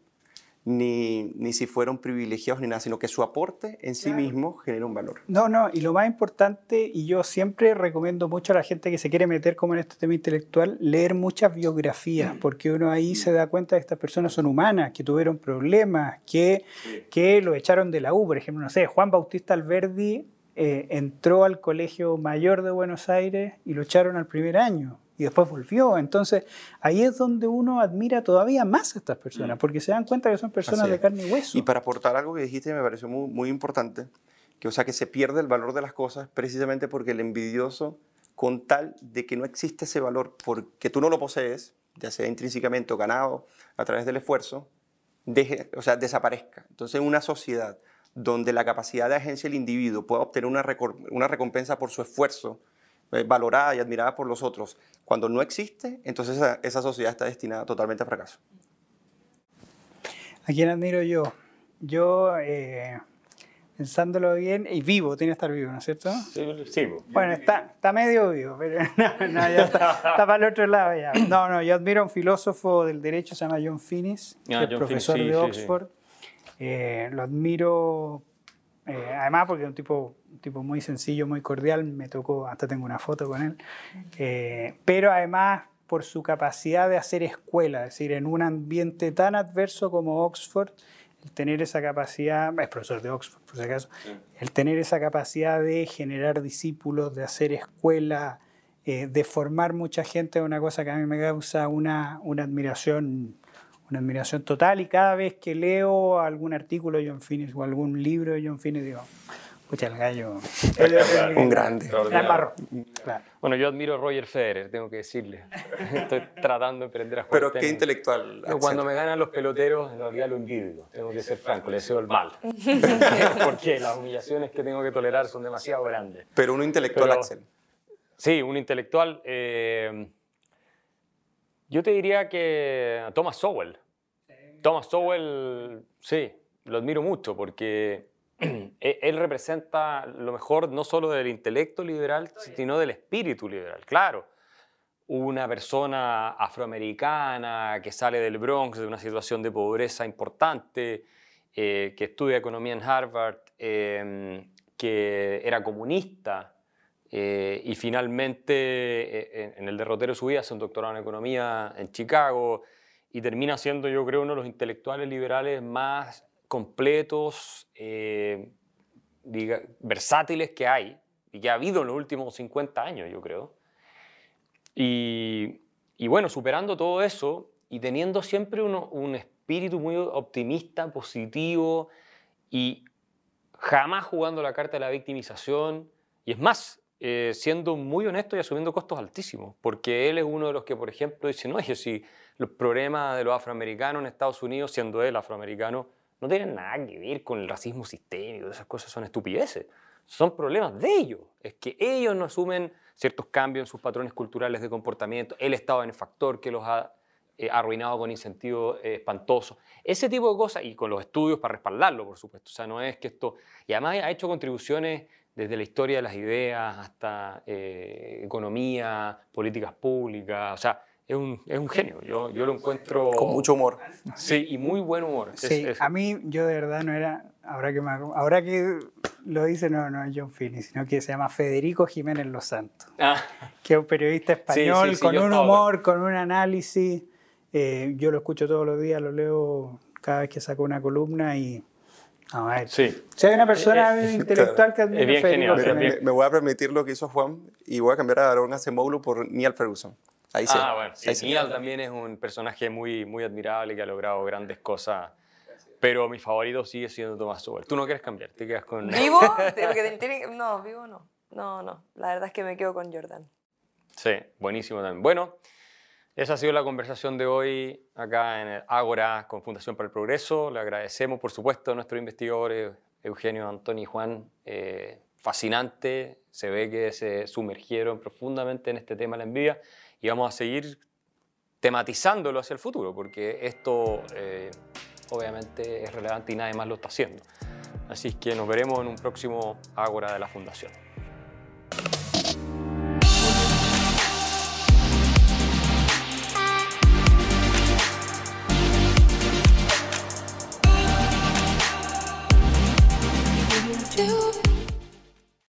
ni, ni, si fueron privilegiados ni nada, sino que su aporte en sí mismo genera un valor. No, no, y lo más importante, y yo siempre recomiendo mucho a la gente que se quiere meter como en este tema intelectual, leer muchas biografías, mm. porque uno ahí se da cuenta de que estas personas son humanas, que tuvieron problemas, que, que lo echaron de la U, por ejemplo, no sé, Juan Bautista Alberdi eh, entró al Colegio Mayor de Buenos Aires y lo echaron al primer año y después volvió. Entonces, ahí es donde uno admira todavía más a estas personas, mm. porque se dan cuenta que son personas de carne y hueso. Y para aportar algo que dijiste me pareció muy, muy importante, que o sea que se pierde el valor de las cosas precisamente porque el envidioso, con tal de que no existe ese valor porque tú no lo posees, ya sea intrínsecamente o ganado a través del esfuerzo, deje, o sea, desaparezca. Entonces, una sociedad donde la capacidad de agencia del individuo pueda obtener una, una recompensa por su esfuerzo, eh, valorada y admirada por los otros, cuando no existe, entonces esa, sociedad está destinada totalmente a fracaso. ¿A quién admiro yo? Yo, eh, pensándolo bien, y vivo, tiene que estar vivo, ¿no es cierto? Sí, Bueno, está, está medio vivo, pero <laughs> no, ya está, para el otro lado ya. No, no, yo admiro a un filósofo del derecho, se llama John Finnis, ah, que es profesor de Oxford. Eh, lo admiro eh, además, porque es un tipo, un tipo muy sencillo, muy cordial, me tocó, hasta tengo una foto con él, eh, pero además por su capacidad de hacer escuela, es decir, en un ambiente tan adverso como Oxford, el tener esa capacidad, es profesor de Oxford por si acaso, el tener esa capacidad de generar discípulos, de hacer escuela, eh, de formar mucha gente es una cosa que a mí me causa una, una admiración una admiración total y cada vez que leo algún artículo de John Finnis o algún libro de John Finnis digo, escucha el gallo, <laughs> un grande. Bueno, yo admiro a Roger Federer, tengo que decirle. <laughs> Estoy tratando de aprender a jugar Pero qué intelectual. cuando me ganan los peloteros, en realidad lo envidio. Tengo que ser franco, le deseo el mal. <laughs> Porque las humillaciones que tengo que tolerar son demasiado grandes. Pero un intelectual, Axel. Sí, un intelectual. Eh, yo te diría que Thomas Sowell. Thomas Sowell, sí, lo admiro mucho porque <clears throat> e-, él representa lo mejor no solo del intelecto liberal, sino del espíritu liberal. Claro, una persona afroamericana que sale del Bronx, de una situación de pobreza importante, eh, que estudia economía en Harvard, em, que era comunista, eh, y finalmente, eh, en el derrotero de su vida, hace un doctorado en economía en Chicago y termina siendo, yo creo, uno de los intelectuales liberales más completos, eh, versátiles que hay y que ha habido en los últimos 50 años, yo creo. Y, y bueno, superando todo eso y teniendo siempre un espíritu muy optimista, positivo y jamás jugando la carta de la victimización. Y es más, eh, siendo muy honesto y asumiendo costos altísimos, porque él es uno de los que, por ejemplo, dice, no, yo si los problemas de los afroamericanos en Estados Unidos, siendo él afroamericano, no tienen nada que ver con el racismo sistémico, esas cosas son estupideces, son problemas de ellos, es que ellos no asumen ciertos cambios en sus patrones culturales de comportamiento, el estado benefactor que los ha eh, arruinado con incentivos eh, espantosos, ese tipo de cosas, y con los estudios para respaldarlo, por supuesto, o sea, no es que esto, y además ha hecho contribuciones desde la historia de las ideas hasta eh, economía, políticas públicas, o sea, es un, es un genio, yo, yo, lo encuentro... Con mucho humor. Sí, y muy buen humor. Sí, a mí yo de verdad no era, ahora que, ahora que lo dice, no, no es John Finney, sino que se llama Federico Jiménez Los Santos, ah. que es un periodista español con un humor, con un análisis, eh, yo lo escucho todos los días, lo leo cada vez que saco una columna y a ver. Sí. Si hay una persona eh, eh, intelectual que admira bien genial, me, voy a permitir lo que hizo Juan y voy a cambiar a Aaron Acemoglu por Neil Ferguson. Ahí sí. Ah, bueno. Sí, Neil también es un personaje muy, muy admirable que ha logrado grandes cosas. Pero mi favorito sigue siendo Thomas Sowell. Tú no quieres cambiar, te quedas con... ¿Vivo? <laughs> no, vivo no. No, no. La verdad es que me quedo con Jordan. Sí, buenísimo también. Bueno, esa ha sido la conversación de hoy acá en el Ágora con Fundación para el Progreso. Le agradecemos, por supuesto, a nuestros investigadores Eugenio, Antonio y Juan. Eh, fascinante, se ve que se sumergieron profundamente en este tema de la envidia y vamos a seguir tematizándolo hacia el futuro, porque esto eh, obviamente es relevante y nadie más lo está haciendo. Así que nos veremos en un próximo Ágora de la Fundación.